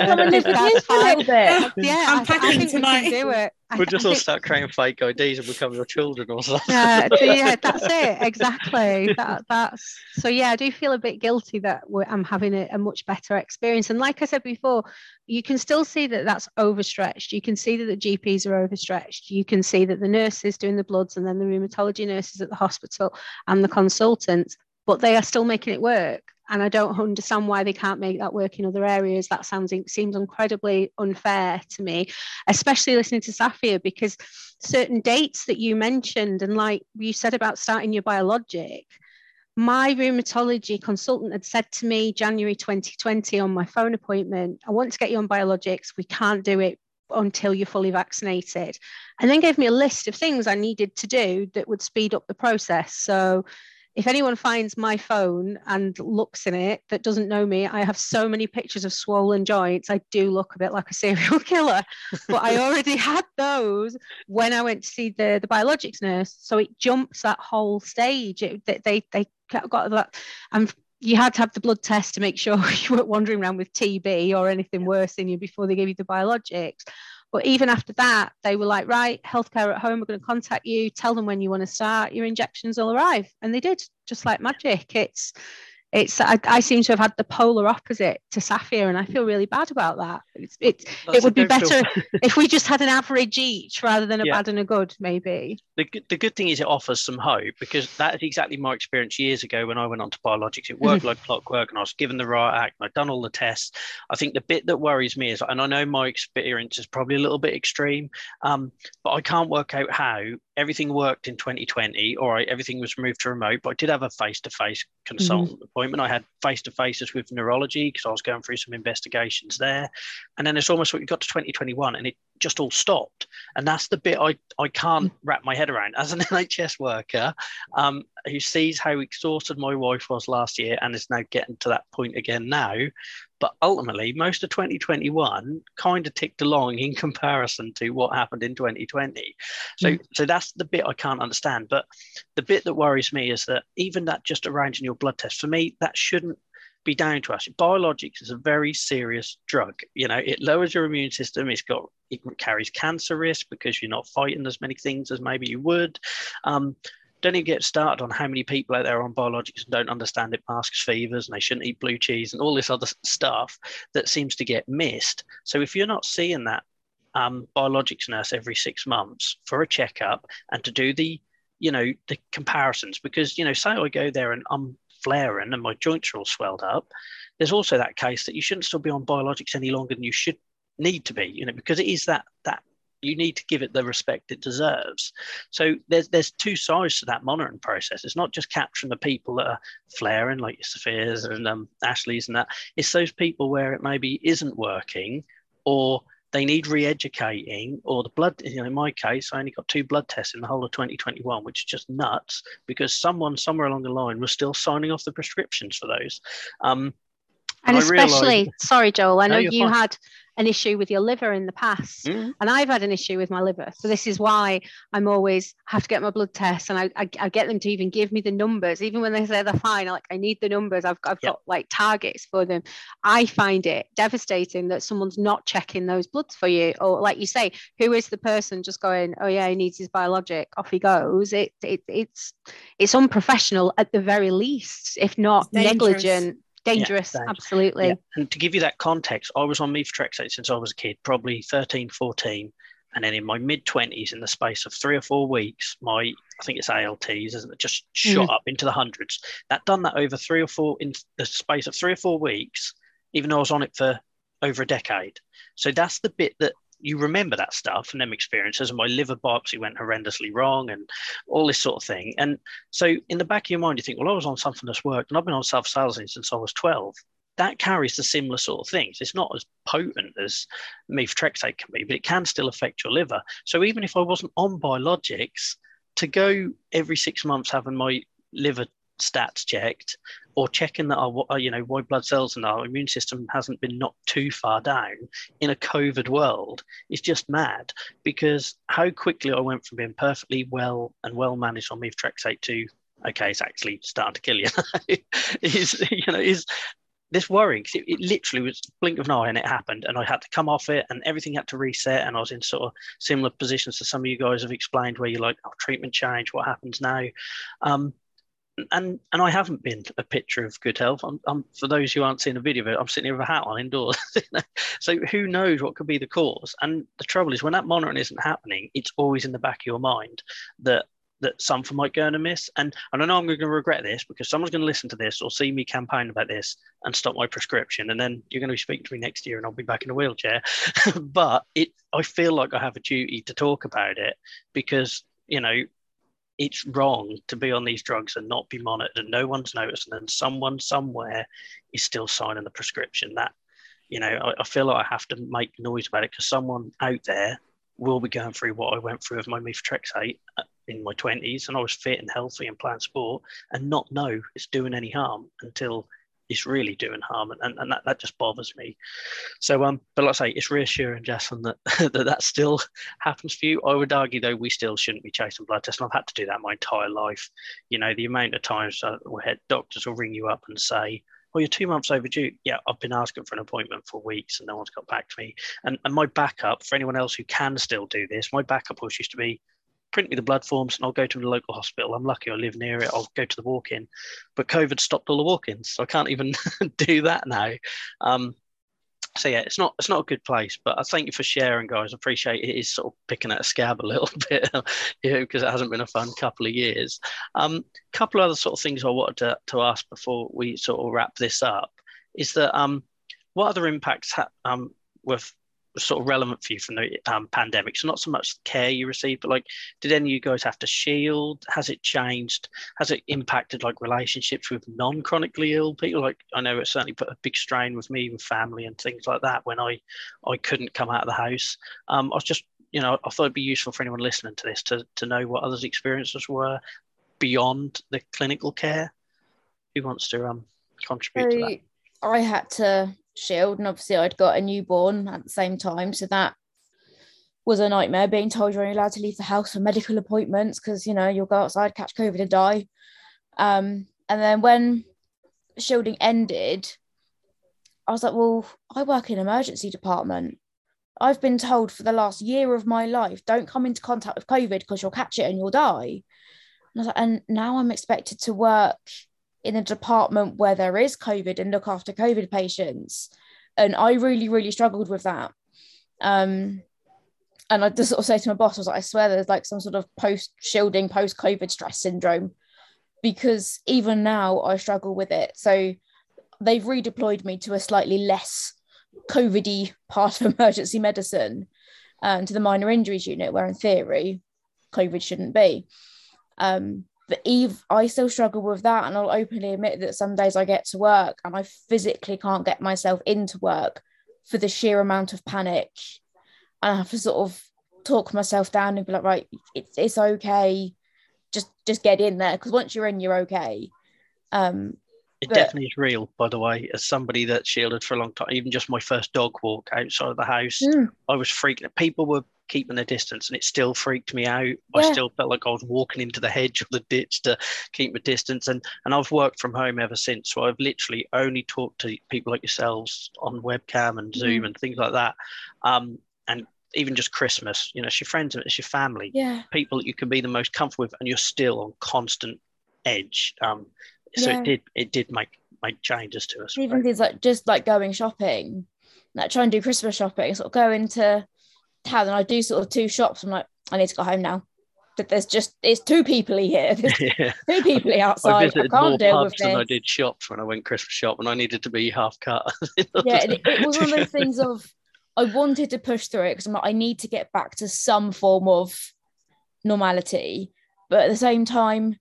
Yeah, I'm packing tonight. do it. We'll just all start creating fake IDs and become your children or something. Yeah, *laughs* yeah, that's it. Exactly. That, that's so. Yeah, I do feel a bit guilty that I'm having a, a, much better experience. And like I said before, you can still see that that's overstretched. You can see that the GPs are overstretched. You can see that the nurses doing the bloods and then the rheumatology nurses at the hospital and the consultants, but they are still making it work and I don't understand why they can't make that work in other areas. That sounds seems incredibly unfair to me, especially listening to Safia because certain dates that you mentioned and like you said about starting your biologic. My rheumatology consultant had said to me January 2020 on my phone appointment, I want to get you on biologics. We can't do it until you're fully vaccinated. And then gave me a list of things I needed to do that would speed up the process. So if anyone finds my phone and looks in it that doesn't know me, I have so many pictures of swollen joints. I do look a bit like a serial *laughs* killer, but I already *laughs* had those when I went to see the, the biologics nurse. So it jumps that whole stage. It, they, they got that. And you had to have the blood test to make sure *laughs* you weren't wandering around with TB or anything worse in you before they gave you the biologics. But even after that, they were like, right, healthcare at home, we're going to contact you, tell them when you want to start, your injections will arrive. And they did, just like magic. It's it's I, I, seem to have had the polar opposite to Safia, and I feel really bad about that. It's, it it would be better *laughs* if we just had an average each rather than a yeah. bad and a good, maybe. The, the good thing is it offers some hope because that is exactly my experience years ago when I went on to biologics. It worked *laughs* like clockwork, and I was given the right act, and I'd done all the tests. I think the bit that worries me is, and I know my experience is probably a little bit extreme, um, but I can't work out how everything worked in 2020. All right, everything was moved to remote, but I did have a face-to-face consultant mm-hmm. Appointment. I had face-to-faces with neurology because I was going through some investigations there, and then it's almost like we got to 2021 and it just all stopped. And that's the bit I I can't mm. wrap my head around as an *laughs* NHS worker um, who sees how exhausted my wife was last year and is now getting to that point again now. But ultimately, most of 2021 kind of ticked along in comparison to what happened in 2020. So, mm. so that's the bit I can't understand. But the bit that worries me is that even that just arranging your blood test, for me, that shouldn't be down to us. Biologics is a very serious drug. You know, it lowers your immune system. It's got it carries cancer risk because you're not fighting as many things as maybe you would. Um, don't even get started on how many people out there on biologics don't understand it masks fevers and they shouldn't eat blue cheese and all this other stuff that seems to get missed. So if you're not seeing that um, biologics nurse every six months for a checkup and to do the you know the comparisons because you know say I go there and I'm flaring and my joints are all swelled up there's also that case that you shouldn't still be on biologics any longer than you should need to be you know because it is that that you need to give it the respect it deserves. So there's there's two sides to that monitoring process. It's not just capturing the people that are flaring, like your Sophia's and um, Ashley's and that. It's those people where it maybe isn't working, or they need re-educating, or the blood. You know, in my case, I only got two blood tests in the whole of 2021, which is just nuts because someone somewhere along the line was still signing off the prescriptions for those. Um, and, and especially, realized, sorry, Joel, I know no, you fine. had an issue with your liver in the past. Mm. and i've had an issue with my liver. So this is why i'm always have to get my blood tests and I, I, I get them to even give me the numbers. Even when they say they're fine like i need the numbers. I've, I've yep. got like targets for them. I find it devastating that someone's not checking those bloods for you. Or like you say who is the person just going oh yeah he needs his biologic off he goes. It, it it's it's unprofessional at the very least if not negligent dangerous yeah, absolutely yeah. and to give you that context i was on methotrexate since i was a kid probably 13 14 and then in my mid 20s in the space of three or four weeks my i think it's ALTs isn't it just shot mm. up into the hundreds that done that over three or four in the space of three or four weeks even though i was on it for over a decade so that's the bit that you remember that stuff and them experiences and my liver biopsy went horrendously wrong and all this sort of thing. And so in the back of your mind you think well i was on something that's worked and i've been on sulfasalazine since i was 12 that carries the similar sort of things. It's not as potent as methotrexate can be but it can still affect your liver. So even if i wasn't on biologics to go every six months having my liver stats checked or checking that our uh, you know white blood cells and our immune system hasn't been knocked too far down in a covid world is just mad because how quickly i went from being perfectly well and well managed on methotrexate to okay it's actually starting to kill you *laughs* is you know is this worrying because it, it, literally was blink of an eye and it happened and i had to come off it and everything had to reset and i was in sort of similar positions to some of you guys have explained where you're like oh treatment change what happens now? Um, and and I haven't been a picture of good health. I'm, I'm for those who aren't seeing a video I'm sitting here with a hat on indoors. *laughs* so who knows what could be the cause? And the trouble is, when that monitoring isn't happening, it's always in the back of your mind that that something might go and miss. And, and I know I'm going to regret this because someone's going to listen to this or see me campaign about this and stop my prescription. And then you're going to be speaking to me next year and I'll be back in a wheelchair. *laughs* but it, I feel like I have a duty to talk about it because, you know, it's wrong to be on these drugs and not be monitored and no one's noticing and then someone somewhere is still signing the prescription. That you know I, I feel like i have to make noise about it because someone out there will be going through what i went through with my methotrexate uh, in my 20s and i was fit and healthy and playing sport and not know it's doing any harm until is really doing harm, and, and that, that just bothers me. So, um, but like I say, it's reassuring, Jaslyn, that, *laughs* that that still happens for you. I would argue, though, we still shouldn't be chasing blood tests, and I've had to do that my entire life. You know, the amount of times where doctors will ring you up and say, well, you're two months overdue. Yeah, I've been asking for an appointment for weeks and no one's got back to me. And, and my backup, for anyone else who can still do this, my backup always used to be, print me the blood forms and I'll go to the local hospital. I'm lucky I live near it. I'll go to the walk-in, but COVID stopped all the walk-ins, so I can't even *laughs* do that now. Um, so yeah, it's not it's not a good place. But I thank you for sharing, guys. I appreciate it is sort of picking at a scab a *laughs* little bit, you know, because it hasn't been a fun couple of years. Um, a couple of other sort of things I wanted to, to ask before we sort of wrap this up is that um, what other impacts ha- um, with sort of relevant for you from the um, pandemic? So not so much the care you received, but like, did any of you guys have to shield? Has it changed? Has it impacted like relationships with non-chronically ill people? Like I know it certainly put a big strain with me, with family and things like that when I I couldn't come out of the house. Um, I was just you know I thought it'd be useful for anyone listening to this to to know what others' experiences were beyond the clinical care. Who wants to um contribute so, to that? I had to shield and obviously I'd got a newborn at the same time so that was a nightmare being told you're only allowed to leave the house for medical appointments because you know you'll go outside catch covid and die. Um, and then when shielding ended I was like well I work in emergency department. I've been told for the last year of my life don't come into contact with covid because you'll catch it and you'll die. And, like, and now I'm expected to work in a department where there is COVID and look after COVID patients. And I really, really struggled with that. Um, and I just sort of say to my boss, I was like, I swear there's like some sort of post shielding, post COVID stress syndrome, because even now I struggle with it. So they've redeployed me to a slightly less COVIDy part of *laughs* emergency medicine, and um, to the minor injuries unit, where in theory, COVID shouldn't be. Um, but Eve, I still struggle with that. And I'll openly admit that some days I get to work and I physically can't get myself into work for the sheer amount of panic. And I have to sort of talk myself down and be like, right, it's, it's okay. Just just get in there. Because once you're in, you're okay. Um, it but, definitely is real, by the way. As somebody that shielded for a long time, even just my first dog walk outside of the house, mm. I was freaking. People were keeping a distance, and it still freaked me out. Yeah. I still felt like I was walking into the hedge or the ditch to keep a distance. And and I've worked from home ever since, so I've literally only talked to people like yourselves on webcam and Zoom mm. and things like that. Um, and even just Christmas, you know, it's your friends, it's your family, yeah. people that you can be the most comfortable with, and you're still on constant edge. Um, so yeah. it did it did make make changes to us. Even right? things like just like going shopping, like try and do Christmas shopping, sort of go into town and I do sort of two shops. I'm like, I need to go home now. But there's just it's two people here. *laughs* There's *laughs* yeah. two people outside. I, visited I can't more deal with than I did shops when I went Christmas shop, and I needed to be half cut. *laughs* yeah, it, it, was one of those things of I wanted to push through it because I'm like, I need to get back to some form of normality, but at the same time,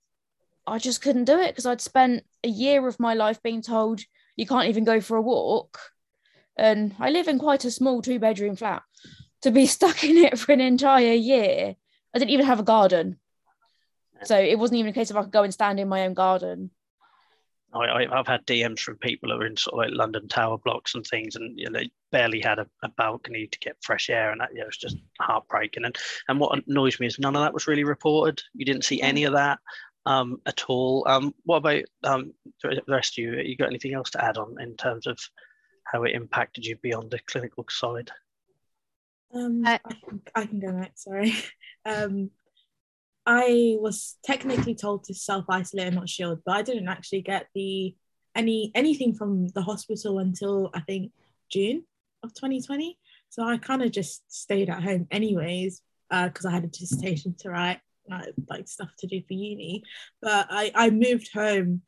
I just couldn't do it because I'd spent a year of my life being told you can't even go for a walk, and I live in quite a small two bedroom flat to be *laughs* stuck in it for an entire year. I didn't even have a garden. So it wasn't even a case of I could go and stand in my own garden. I, have had DMs from people who are in sort of like London Tower blocks and things, and you know, they barely had a, a balcony to get fresh air, and that you know, it was just heartbreaking. And and what annoys me is none of that was really reported. You didn't see any of that um, at all. Um, what about um, the rest of you? You got anything else to add on in terms of how it impacted you beyond the clinical side? Um, uh, I, can, I can go next. Sorry. *laughs* Um, I was technically told to self isolate and not shield, but I didn't actually get the any anything from the hospital until I think June of 2020. So I kind of just stayed at home anyways because uh, I had a dissertation to write, like stuff to do for uni. But I I moved home,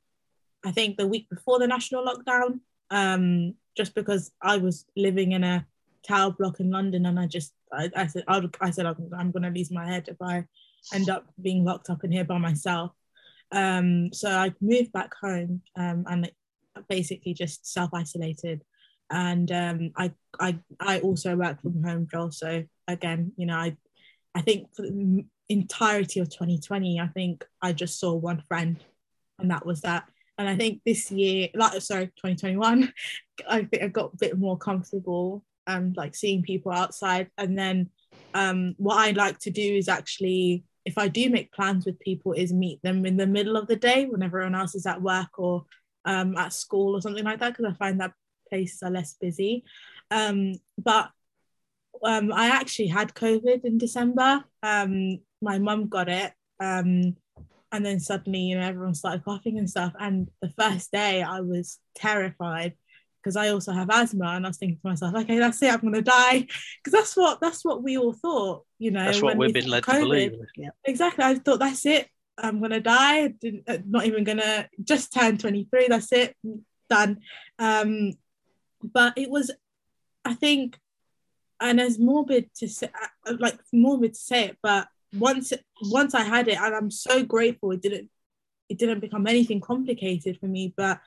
I think the week before the national lockdown, um, just because I was living in a tower block in London, and I just I, I said I, I said I'm, I'm going to lose my head if I end up being locked up in here by myself. Um, so I moved back home um, and basically just self isolated. And um, I, I, I also work from home, Joel. So again, you know, I, I think for the entirety of 2020, I think I just saw one friend, and that was that. And I think this year, like sorry, 2021, *laughs* I think I got a bit more comfortable and like seeing people outside. And then um, what I like to do is actually, if I do make plans with people, is meet them in the middle of the day when everyone else is at work or um, at school or something like that, because I find that places are less busy. Um, but um, I actually had COVID in December. Um, my mum got it. Um, and then suddenly, you know, everyone started coughing and stuff. And the first day I was terrified because I also have asthma and I was thinking to myself, okay, that's it, I'm gonna die. Because that's what that's what we all thought, you know. That's what we've been led COVID. to believe. Yeah. Exactly. I thought that's it. I'm gonna die. Uh, not even gonna just turn 23. That's it. Done. Um, but it was, I think, and as morbid to say, uh, like morbid to say it, but once once I had it, and I'm so grateful it didn't it didn't become anything complicated for me. But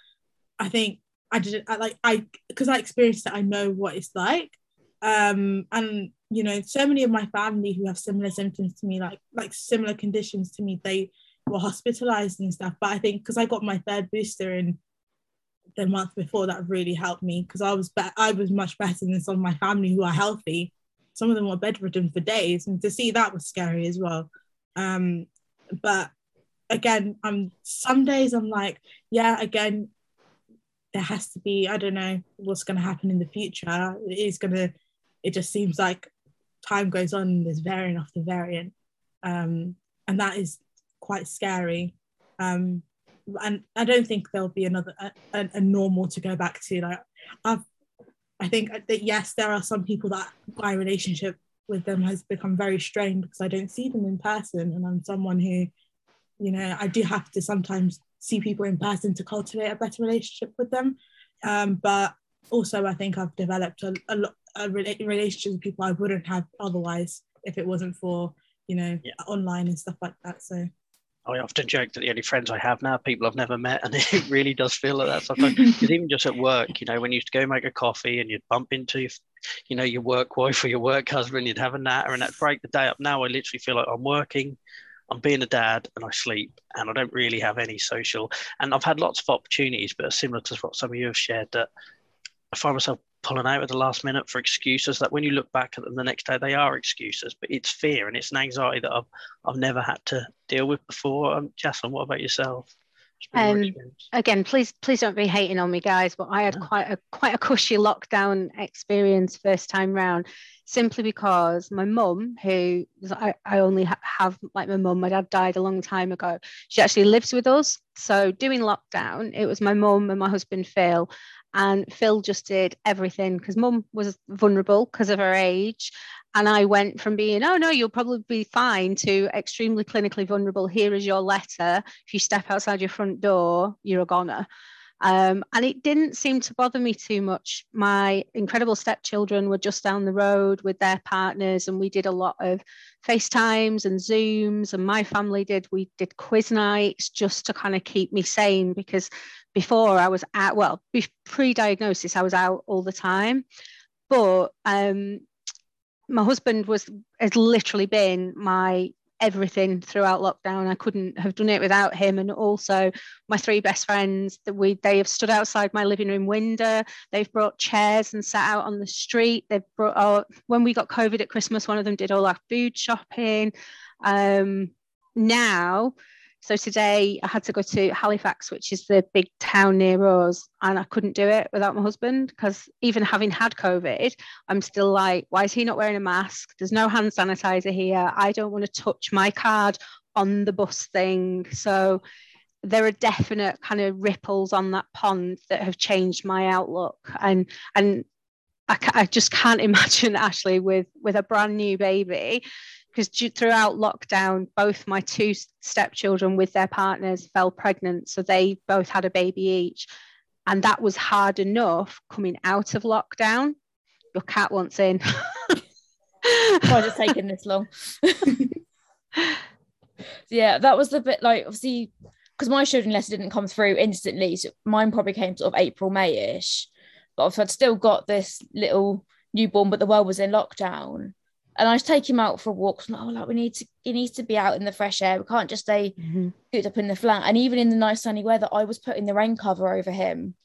I think I didn't I, like I because I experienced it, I know what it's like. Um, and you know, so many of my family who have similar symptoms to me, like like similar conditions to me, they were hospitalized and stuff. But I think because I got my third booster in the month before, that really helped me because I was be- I was much better than some of my family who are healthy. Some of them were bedridden for days, and to see that was scary as well. Um, but again, I'm some days I'm like, yeah, again, there has to be i don't know what's going to happen in the future. It is going to it just seems like time goes on and there's variant after variant. Um, and that is quite scary. Um, and i don't think there'll be another a, a, normal to go back to. Like i've i think that yes there are some people that my relationship with them has become very strained because i don't see them in person. And i'm someone who you know i do have to sometimes see people in person to cultivate a better relationship with them. Um, but also, I think I've developed a, a, a relationship with people I wouldn't have otherwise if it wasn't for you know yeah. online and stuff like that. So. I often joke that the only friends I have now people I've never met, and *laughs* it really does feel like that sometimes. *laughs* Because even just at work, you know, when you used to go make a coffee and you'd bump into, you know, your work wife or your work husband, you'd have a natter and that break the day up. Now I literally feel like I'm working, I'm being a dad and I sleep and I don't really have any social. And I've had lots of opportunities, but similar to what some of you have shared, that I find myself pulling out at the last minute for excuses that when you look back at them the next day, they are excuses, but it's fear and it's an anxiety that I've, I've never had to deal with before. Um, what about yourself? Um, again, please, please don't be hating on me, guys. But I had yeah. quite a quite a cushy lockdown experience first time round simply because my mum, who I, I only ha- have like my mum, my dad died a long time ago. She actually lives with us. So doing lockdown, it was my mum and my husband Phil. And Phil just did everything because mum was vulnerable because of her age. And I went from being, oh no, you'll probably be fine to extremely clinically vulnerable. Here is your letter. If you step outside your front door, you're a goner. Um, and it didn't seem to bother me too much. My incredible stepchildren were just down the road with their partners, and we did a lot of FaceTimes and Zooms. And my family did, we did quiz nights just to kind of keep me sane because before I was at, well, pre diagnosis, I was out all the time. But um, my husband was has literally been my everything throughout lockdown. I couldn't have done it without him. And also my three best friends that we they have stood outside my living room window. They've brought chairs and sat out on the street. They've brought our, when we got COVID at Christmas, one of them did all our food shopping. Um, now so today I had to go to Halifax, which is the big town near us, and I couldn't do it without my husband because even having had COVID, I'm still like, why is he not wearing a mask? There's no hand sanitizer here. I don't want to touch my card on the bus thing. So there are definite kind of ripples on that pond that have changed my outlook and and I, I just can't *laughs* imagine Ashley with with a brand new baby because throughout lockdown, both my two stepchildren with their partners fell pregnant. So they both had a baby each. And that was hard enough coming out of lockdown. Your cat wants in. *laughs* Why is it taking this long? *laughs* yeah, that was the bit like obviously because my children letter didn't come through instantly. So mine probably came sort of April, May-ish. But I'd still got this little newborn, but the world was in lockdown and I just take him out for a walk. Like, oh, like we need to, he needs to be out in the fresh air. We can't just stay mm-hmm. cooped up in the flat. And even in the nice sunny weather, I was putting the rain cover over him.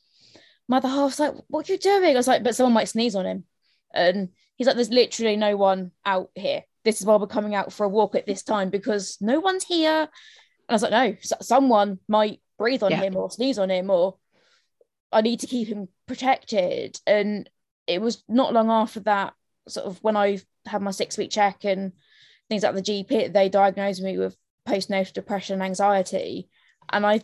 My other half's like, what are you doing? I was like, but someone might sneeze on him. And he's like, there's literally no one out here. This is why we're coming out for a walk at this time because no one's here. And I was like, no, someone might breathe on yeah. him or sneeze on him, or I need to keep him protected. And it was not long after that, sort of when I had my six week check and things like the GP, they diagnosed me with postnatal depression and anxiety. And I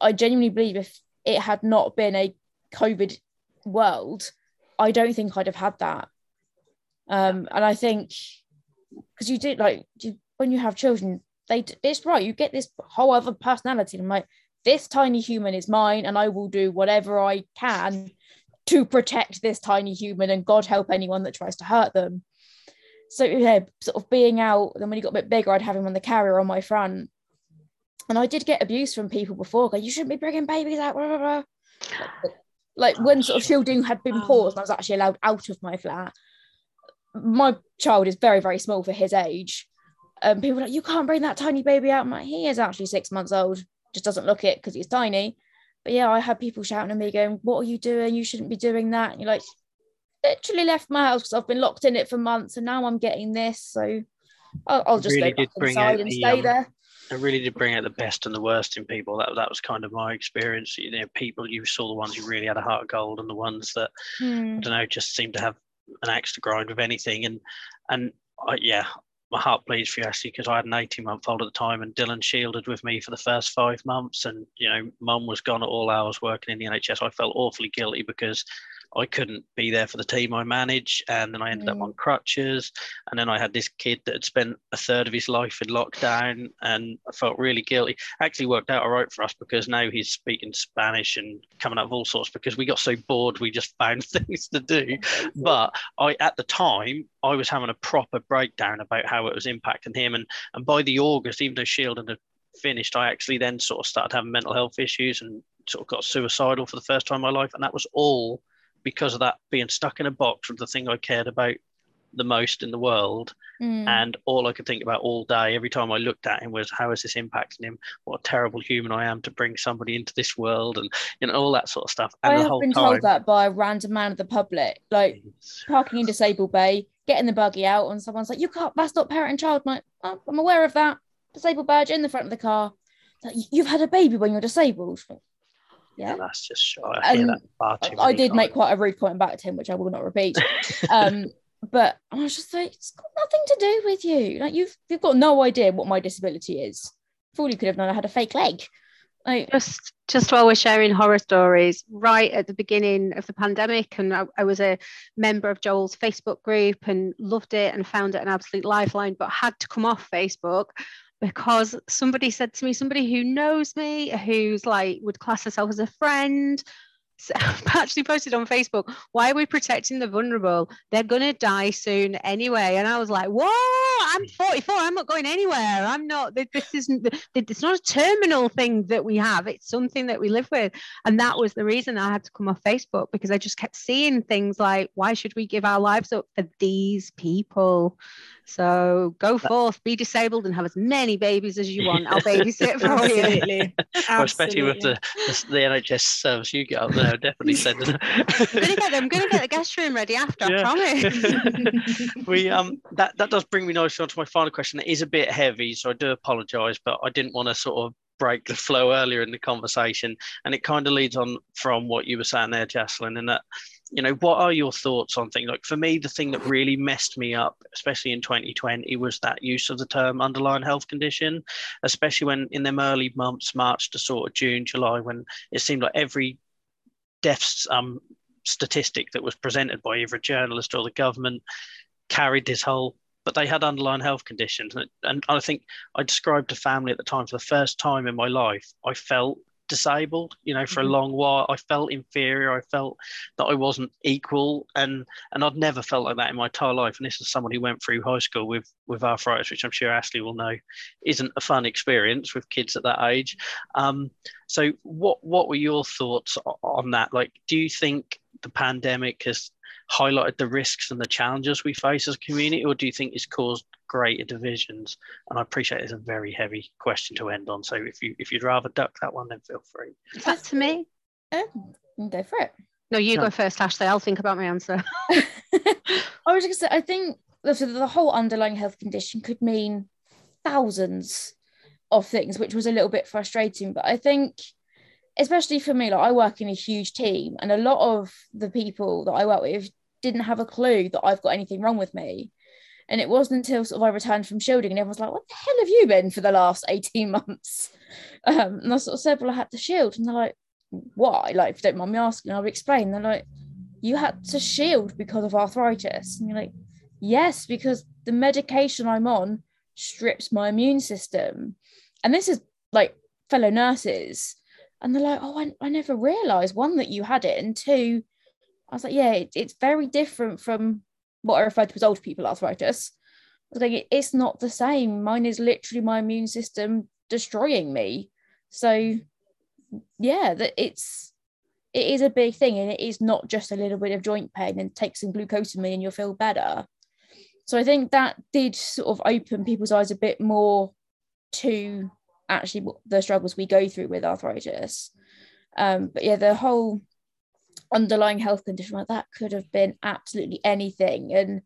I genuinely believe if it had not been a COVID world, I don't think I'd have had that. Um, and I think because you did like you, when you have children, they it's right. You get this whole other personality. And I'm like, this tiny human is mine, and I will do whatever I can to protect this tiny human. And God help anyone that tries to hurt them. So yeah, sort of being out. Then when he got a bit bigger, I'd have him on the carrier on my front, and I did get abuse from people before. Go, you shouldn't be bringing babies out. Blah, blah, blah. Like when sort of shielding had been paused, and I was actually allowed out of my flat. My child is very, very small for his age. Um, people were like, you can't bring that tiny baby out. I'm like, he is actually six months old, just doesn't look it because he's tiny. But yeah, I had people shouting at me, going, "What are you doing? You shouldn't be doing that." And you're like, literally left my house because I've been locked in it for months, and now I'm getting this. So I'll, I'll just really go back inside and the, stay um, there. It really did bring out the best and the worst in people. That that was kind of my experience. You know, people you saw the ones who really had a heart of gold, and the ones that hmm. I don't know just seemed to have an axe to grind with anything. And and I, yeah, my heart bleeds for you actually because I had an 18 month old at the time and Dylan shielded with me for the first five months and you know mum was gone at all hours working in the NHS I felt awfully guilty because I couldn't be there for the team I manage, and then I ended mm. up on crutches. And then I had this kid that had spent a third of his life in lockdown, and I felt really guilty. Actually, worked out all right for us because now he's speaking Spanish and coming up with all sorts. Because we got so bored, we just found *laughs* things to do. *laughs* But I, at the time, I was having a proper breakdown about how it was impacting him, and and by the August, even though Shield had finished, I actually then sort of started having mental health issues and sort of got suicidal for the first time in my life, and that was all because of that being stuck in a box with the thing I cared about the most in the world. Mm. And all I could think about all day, every time I looked at him, was how is this impacting him? What a terrible human I am to bring somebody into this world, and you know all that sort of stuff. And I have been time, told that by a random man of the public, like parking in disabled bay, getting the buggy out, and someone's like, "You can't. That's not parent and child." I'm like, oh, I'm aware of that. Disabled badge in the front of the car. Like, You've had a baby when you're disabled yeah, that's just shy. I, um, I did times. make quite a rude point back to him, which I will not repeat. *laughs* um, but I was just like, it's got nothing to do with you. Like you've you've got no idea what my disability is. Fool, you could have known I had a fake leg. Like, just just while we're sharing horror stories, right at the beginning of the pandemic, and I, I, was a member of Joel's Facebook group and loved it and found it an absolute lifeline, but had to come off Facebook because somebody said to me, somebody who knows me, who's like would class herself as a friend, *laughs* actually posted on Facebook, why are we protecting the vulnerable? They're going to die soon anyway. And I was like, whoa, I'm mm. 44. I'm not going anywhere. I'm not, this isn't, it's not a terminal thing that we have. It's something that we live with. And that was the reason I had to come off Facebook because I just kept seeing things like, why should we give our lives up for these people? So go forth, be disabled, and have as many babies as you want. I'll *laughs* babysit for you. Absolutely. well, especially with the, the, the, NHS service you get up there, definitely send it. I'm gonna get them. I'm gonna get the guest room ready after. Yeah. I promise. *laughs* we um that that does bring me nicely on to my final question. It is a bit heavy, so I do apologise, but I didn't want to sort of break the flow earlier in the conversation, and it kind of leads on from what you were saying there, Jaslyn, in that you know, what are your thoughts on things? Like for me, the thing that really messed me up, especially in 2020, was that use of the term underlying health condition, especially when in them early months, March to sort of June, July, when it seemed like every deaths um, statistic that was presented by either a journalist or the government carried this whole but they had underlying health conditions and i think i described to family at the time for the first time in my life i felt disabled you know for a mm-hmm. long while. I felt inferior. I felt that i wasn't equal and and i'd never felt like that in my entire life. And this is someone who went through high school with with arthritis which i'm sure ashley will know isn't a fun experience with kids at that age. Um, so what what were your thoughts on that? Like do you think the pandemic has highlighted the risks and the challenges we face as a community or do you think it's caused greater divisions? And I appreciate it's a very heavy question to end on. So if you if you'd rather duck that one, then feel free. Is that to me? Oh, go for it. No, you no. go first, Ashley. I'll think about my answer. *laughs* *laughs* I was just say, I think the, the whole underlying health condition could mean thousands of things, which was a little bit frustrating. But I think, especially for me, like I work in a huge team, and a lot of the people that I work with didn't have a clue that I've got anything wrong with me And it wasn't until sort of I returned from shielding and everyone's like, what the hell have you been for the last 18 *laughs* months? Um, and I sort of said, well, I had to shield. And they're like, why? Like, if you don't mind me asking, I'll explain. They're like, you had to shield because of arthritis. And you're like, yes, because the medication I'm on strips my immune system. And this is like fellow nurses. And they're like, oh, I, I never realized one, that you had it, and two, I was like, yeah, it, it's very different from what I referred to as older people arthritis. I was like, it's not the same. Mine is literally my immune system destroying me. So yeah, that it's it is a big thing and it is not just a little bit of joint pain and take some glucosamine and you'll feel better. So I think that did sort of open people's eyes a bit more to actually the struggles we go through with arthritis. Um, but yeah, the whole underlying health condition like that could have been absolutely anything. And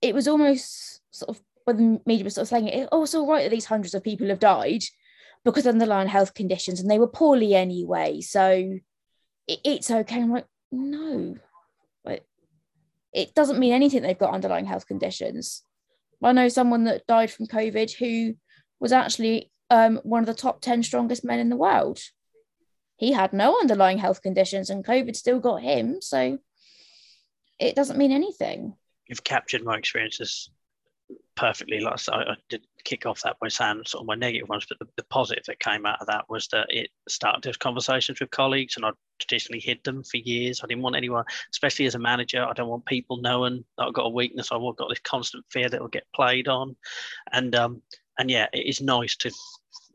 it was almost sort of when the media was sort of saying it, oh, it's all right that these hundreds of people have died because underlying health conditions and they were poorly anyway. So it, it's okay. I'm like, no, but it doesn't mean anything they've got underlying health conditions. I know someone that died from COVID who was actually um, one of the top 10 strongest men in the world he had no underlying health conditions and COVID still got him. So it doesn't mean anything. You've captured my experiences perfectly. Like I, I did kick off that by saying sort of my negative ones, but the, the, positive that came out of that was that it started those conversations with colleagues, and I traditionally hid them for years. I didn't want anyone, especially as a manager, I don't want people knowing that I've got a weakness. I've got this constant fear that will get played on, and um, and yeah, it is nice to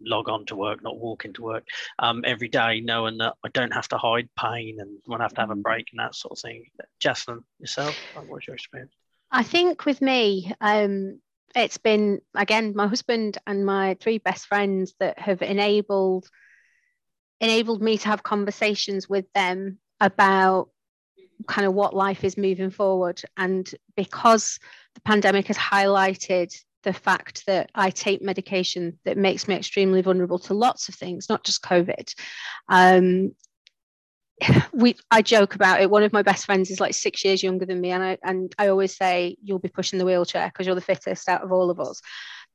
log on to work, not walk into work um, every day, knowing that I don't have to hide pain and when I have to have a mm. break and that sort of thing. Jocelyn, yourself, what's your experience? I think with me, um, it's been again my husband and my three best friends that have enabled enabled me to have conversations with them about kind of what life is moving forward and because the pandemic has highlighted the fact that I take medication that makes me extremely vulnerable to lots of things, not just COVID. Um, *sighs* we I joke about it. One of my best friends is like six years younger than me, and I and I always say you'll be pushing the wheelchair because you're the fittest out of all of us.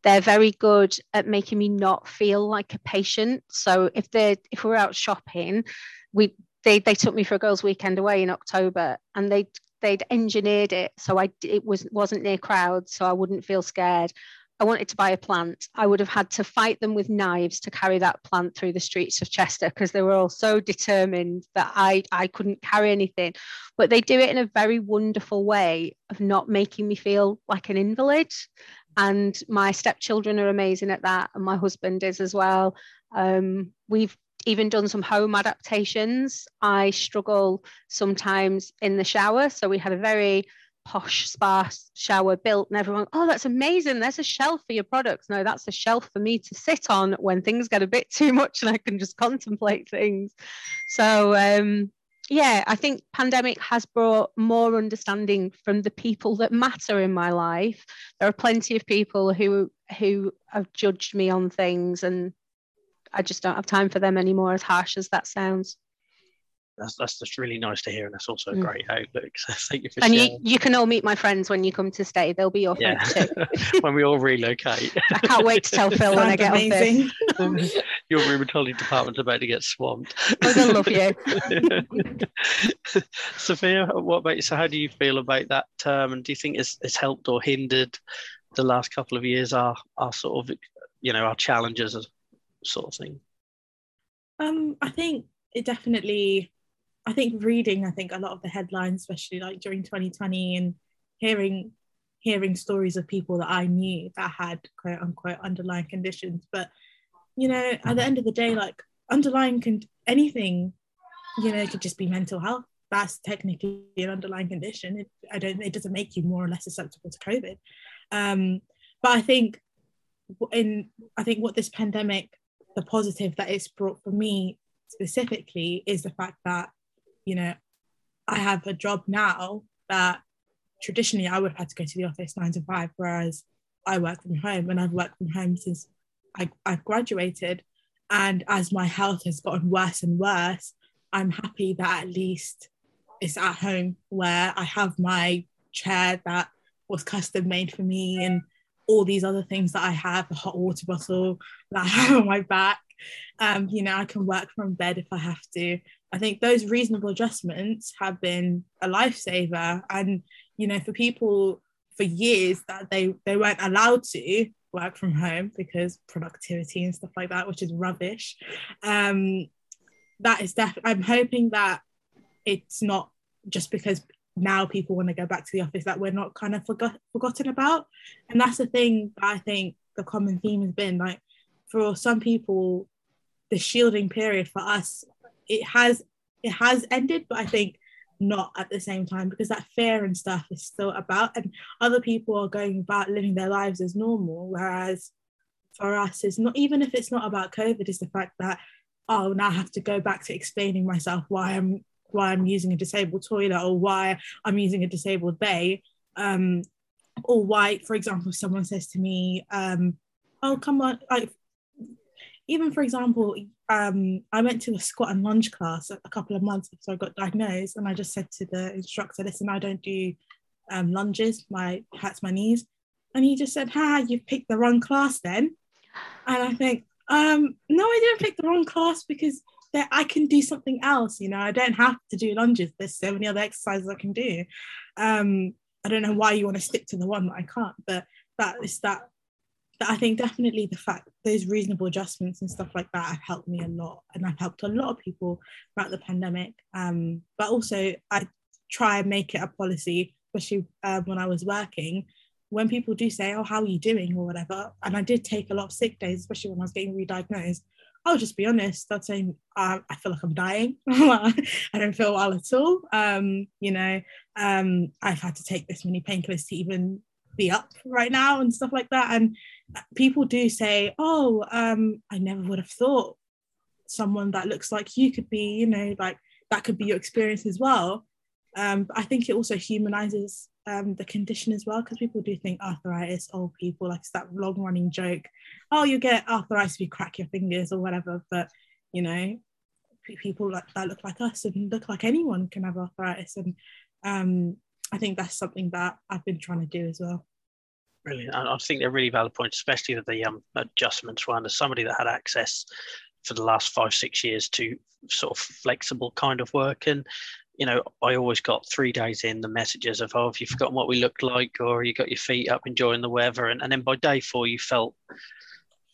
They're very good at making me not feel like a patient. So if they're if we're out shopping, we they they took me for a girls' weekend away in October, and they they'd engineered it so I it was wasn't near crowds, so I wouldn't feel scared. I wanted to buy a plant. I would have had to fight them with knives to carry that plant through the streets of Chester because they were all so determined that I I couldn't carry anything. But they do it in a very wonderful way of not making me feel like an invalid. And my stepchildren are amazing at that, and my husband is as well. Um, we've even done some home adaptations. I struggle sometimes in the shower. So we had a very posh sparse shower built and everyone oh that's amazing there's a shelf for your products no that's a shelf for me to sit on when things get a bit *laughs* too much and i can just contemplate things so um, yeah i think pandemic has brought more understanding from the people that matter in my life there are plenty of people who who have judged me on things and I just don't have time for them anymore, as harsh as that sounds. That's, that's just really nice to hear, and that's also a mm. great outlook. *laughs* So thank you for and sharing. you, you can all meet my friends when you come to stay. They'll be your yeah. friends too. *laughs* when we all relocate. *laughs* I can't wait to tell Phil when I get amazing. off this. Your rheumatology department's about to get swamped. Oh, they'll love you. Sophia, what about you? So, how do you feel about that term, and do you think it's, it's helped or hindered the last couple of years? Our our sort of you know our challenges sort of thing? Um, I think it definitely. I think reading, I think a lot of the headlines, especially like during 2020, and hearing hearing stories of people that I knew that had quote unquote underlying conditions. But you know, at the end of the day, like underlying con- anything, you know, it could just be mental health. That's technically an underlying condition. It, I don't. It doesn't make you more or less susceptible to COVID. Um, but I think in I think what this pandemic the positive that it's brought for me specifically is the fact that you know I have a job now that traditionally I would have had to go to the office nine to five, whereas I work from home and I've worked from home since I, I've graduated. And as my health has gotten worse and worse, I'm happy that at least it's at home where I have my chair that was custom made for me and all these other things that I have, a hot water bottle that I have on my back. Um, you know, I can work from bed if I have to. I think those reasonable adjustments have been a lifesaver. And, you know, for people for years that they, they weren't allowed to work from home because productivity and stuff like that, which is rubbish. Um, that is definitely, I'm hoping that it's not just because now people want to go back to the office that we're not kind of forgot, forgotten about. And that's the thing that I think the common theme has been like for some people, the shielding period for us, it has it has ended, but I think not at the same time because that fear and stuff is still about and other people are going about living their lives as normal. Whereas for us, it's not even if it's not about COVID, it's the fact that oh now have to go back to explaining myself why I'm why I'm using a disabled toilet or why I'm using a disabled bay. Um, or why, for example, if someone says to me, um, oh, come on, like, even for example, um, I went to a squat and lunge class a couple of months before I got diagnosed, and I just said to the instructor, listen, I don't do um, lunges, my hurts my knees. And he just said, ha, you've picked the wrong class then. And I think, um, no, I didn't pick the wrong class because that I can do something else. You know, I don't have to do lunges. There's so many other exercises I can do. Um, I don't know why you want to stick to the one that I can't, but that is that. that I think definitely the fact those reasonable adjustments and stuff like that have helped me a lot, and I've helped a lot of people throughout the pandemic. Um, but also, I try and make it a policy, especially uh, when I was working, when people do say, "Oh, how are you doing?" or whatever, and I did take a lot of sick days, especially when I was getting re-diagnosed. I'll just be honest. I, I feel like I'm dying. *laughs* I don't feel well at all. Um, you know, um, I've had to take this many painkillers to even be up right now and stuff like that. And people do say, "Oh, um, I never would have thought someone that looks like you could be, you know, like that could be your experience as well." Um, but I think it also humanizes um, the condition as well because people do think arthritis, old people, like it's that long running joke. Oh, you get arthritis if you crack your fingers or whatever. But you know, people like that look like us and look like anyone can have arthritis, and um, I think that's something that I've been trying to do as well. Brilliant. I think they're really valid points, especially the um, adjustments one. As somebody that had access for the last five, six years to sort of flexible kind of work, and you know, I always got three days in the messages of, oh, have you forgotten what we looked like? Or you got your feet up enjoying the weather. And, and then by day four, you felt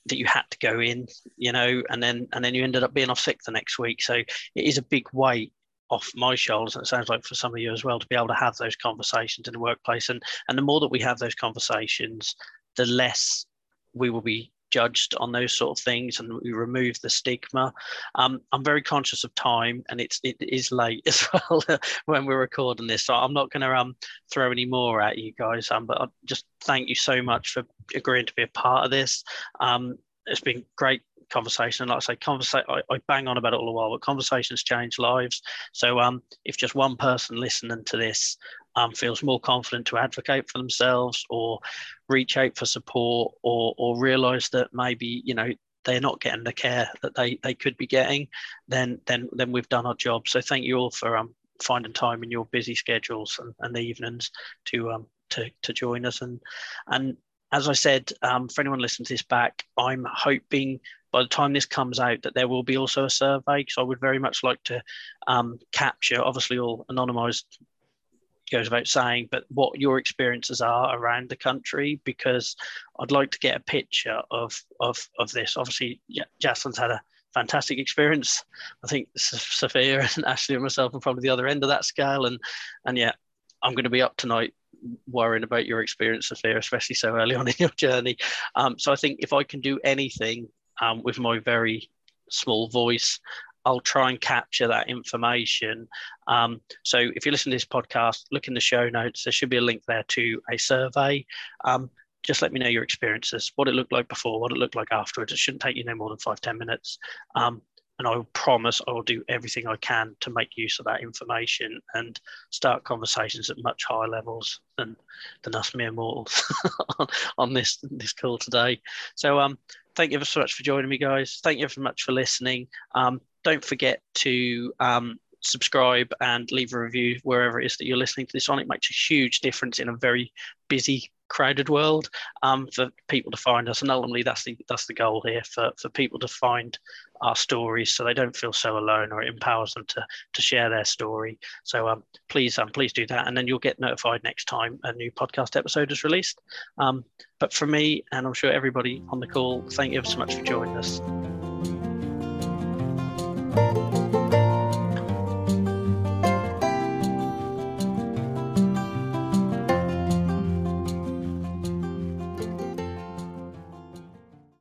that you had to go in, you know, and then and then you ended up being off sick the next week. So it is a big weight off my shoulders. And it sounds like for some of you as well to be able to have those conversations in the workplace. And and the more that we have those conversations, the less we will be judged on those sort of things and we remove the stigma. Um, I'm very conscious of time and it's it is late *laughs* as well when we're recording this. So I'm not going to um, throw any more at you guys. Um, but I just thank you so much for agreeing to be a part of this. Um, it's been great conversation. Like I say, conversation. I, I, bang on about it all the while, but conversations change lives. So um, if just one person listening to this um, feels more confident to advocate for themselves or reach out for support or or realize that maybe you know they're not getting the care that they they could be getting then then then we've done our job. So thank you all for um finding time in your busy schedules and, and the evenings to um to to join us. And and as I said, um, for anyone listening to this back, I'm hoping by the time this comes out that there will be also a survey. So I would very much like to um, capture, obviously all anonymized goes without saying, but what your experiences are around the country because I'd like to get a picture of of of this. Obviously, yeah, Jocelyn's had a fantastic experience. I think Sophia *laughs* and Ashley and myself are probably the other end of that scale, and and yeah, I'm going to be up tonight worrying about your experience, Sophia, especially so early on in your journey. Um, so I think if I can do anything um, with my very small voice I'll try and capture that information. Um, so if you listen to this podcast, look in the show notes. There should be a link there to a survey. Um, just let me know your experiences, what it looked like before, what it looked like afterwards. It shouldn't take you no more than five ten minutes. Um, and I promise I will do everything I can to make use of that information and start conversations at much higher levels than than us mere mortals on, *laughs* on this this call today. So um, thank you so much for joining me, guys. Thank you very much for listening. Um, don't forget to um, subscribe and leave a review wherever it is that you're listening to this on. It makes a huge difference in a very busy crowded world um, for people to find us. And ultimately that's the that's the goal here for, for people to find our stories so they don't feel so alone or it empowers them to to share their story. So um, please um, please do that. And then you'll get notified next time a new podcast episode is released. Um, but for me and i'm sure everybody on the call thank you so much for joining us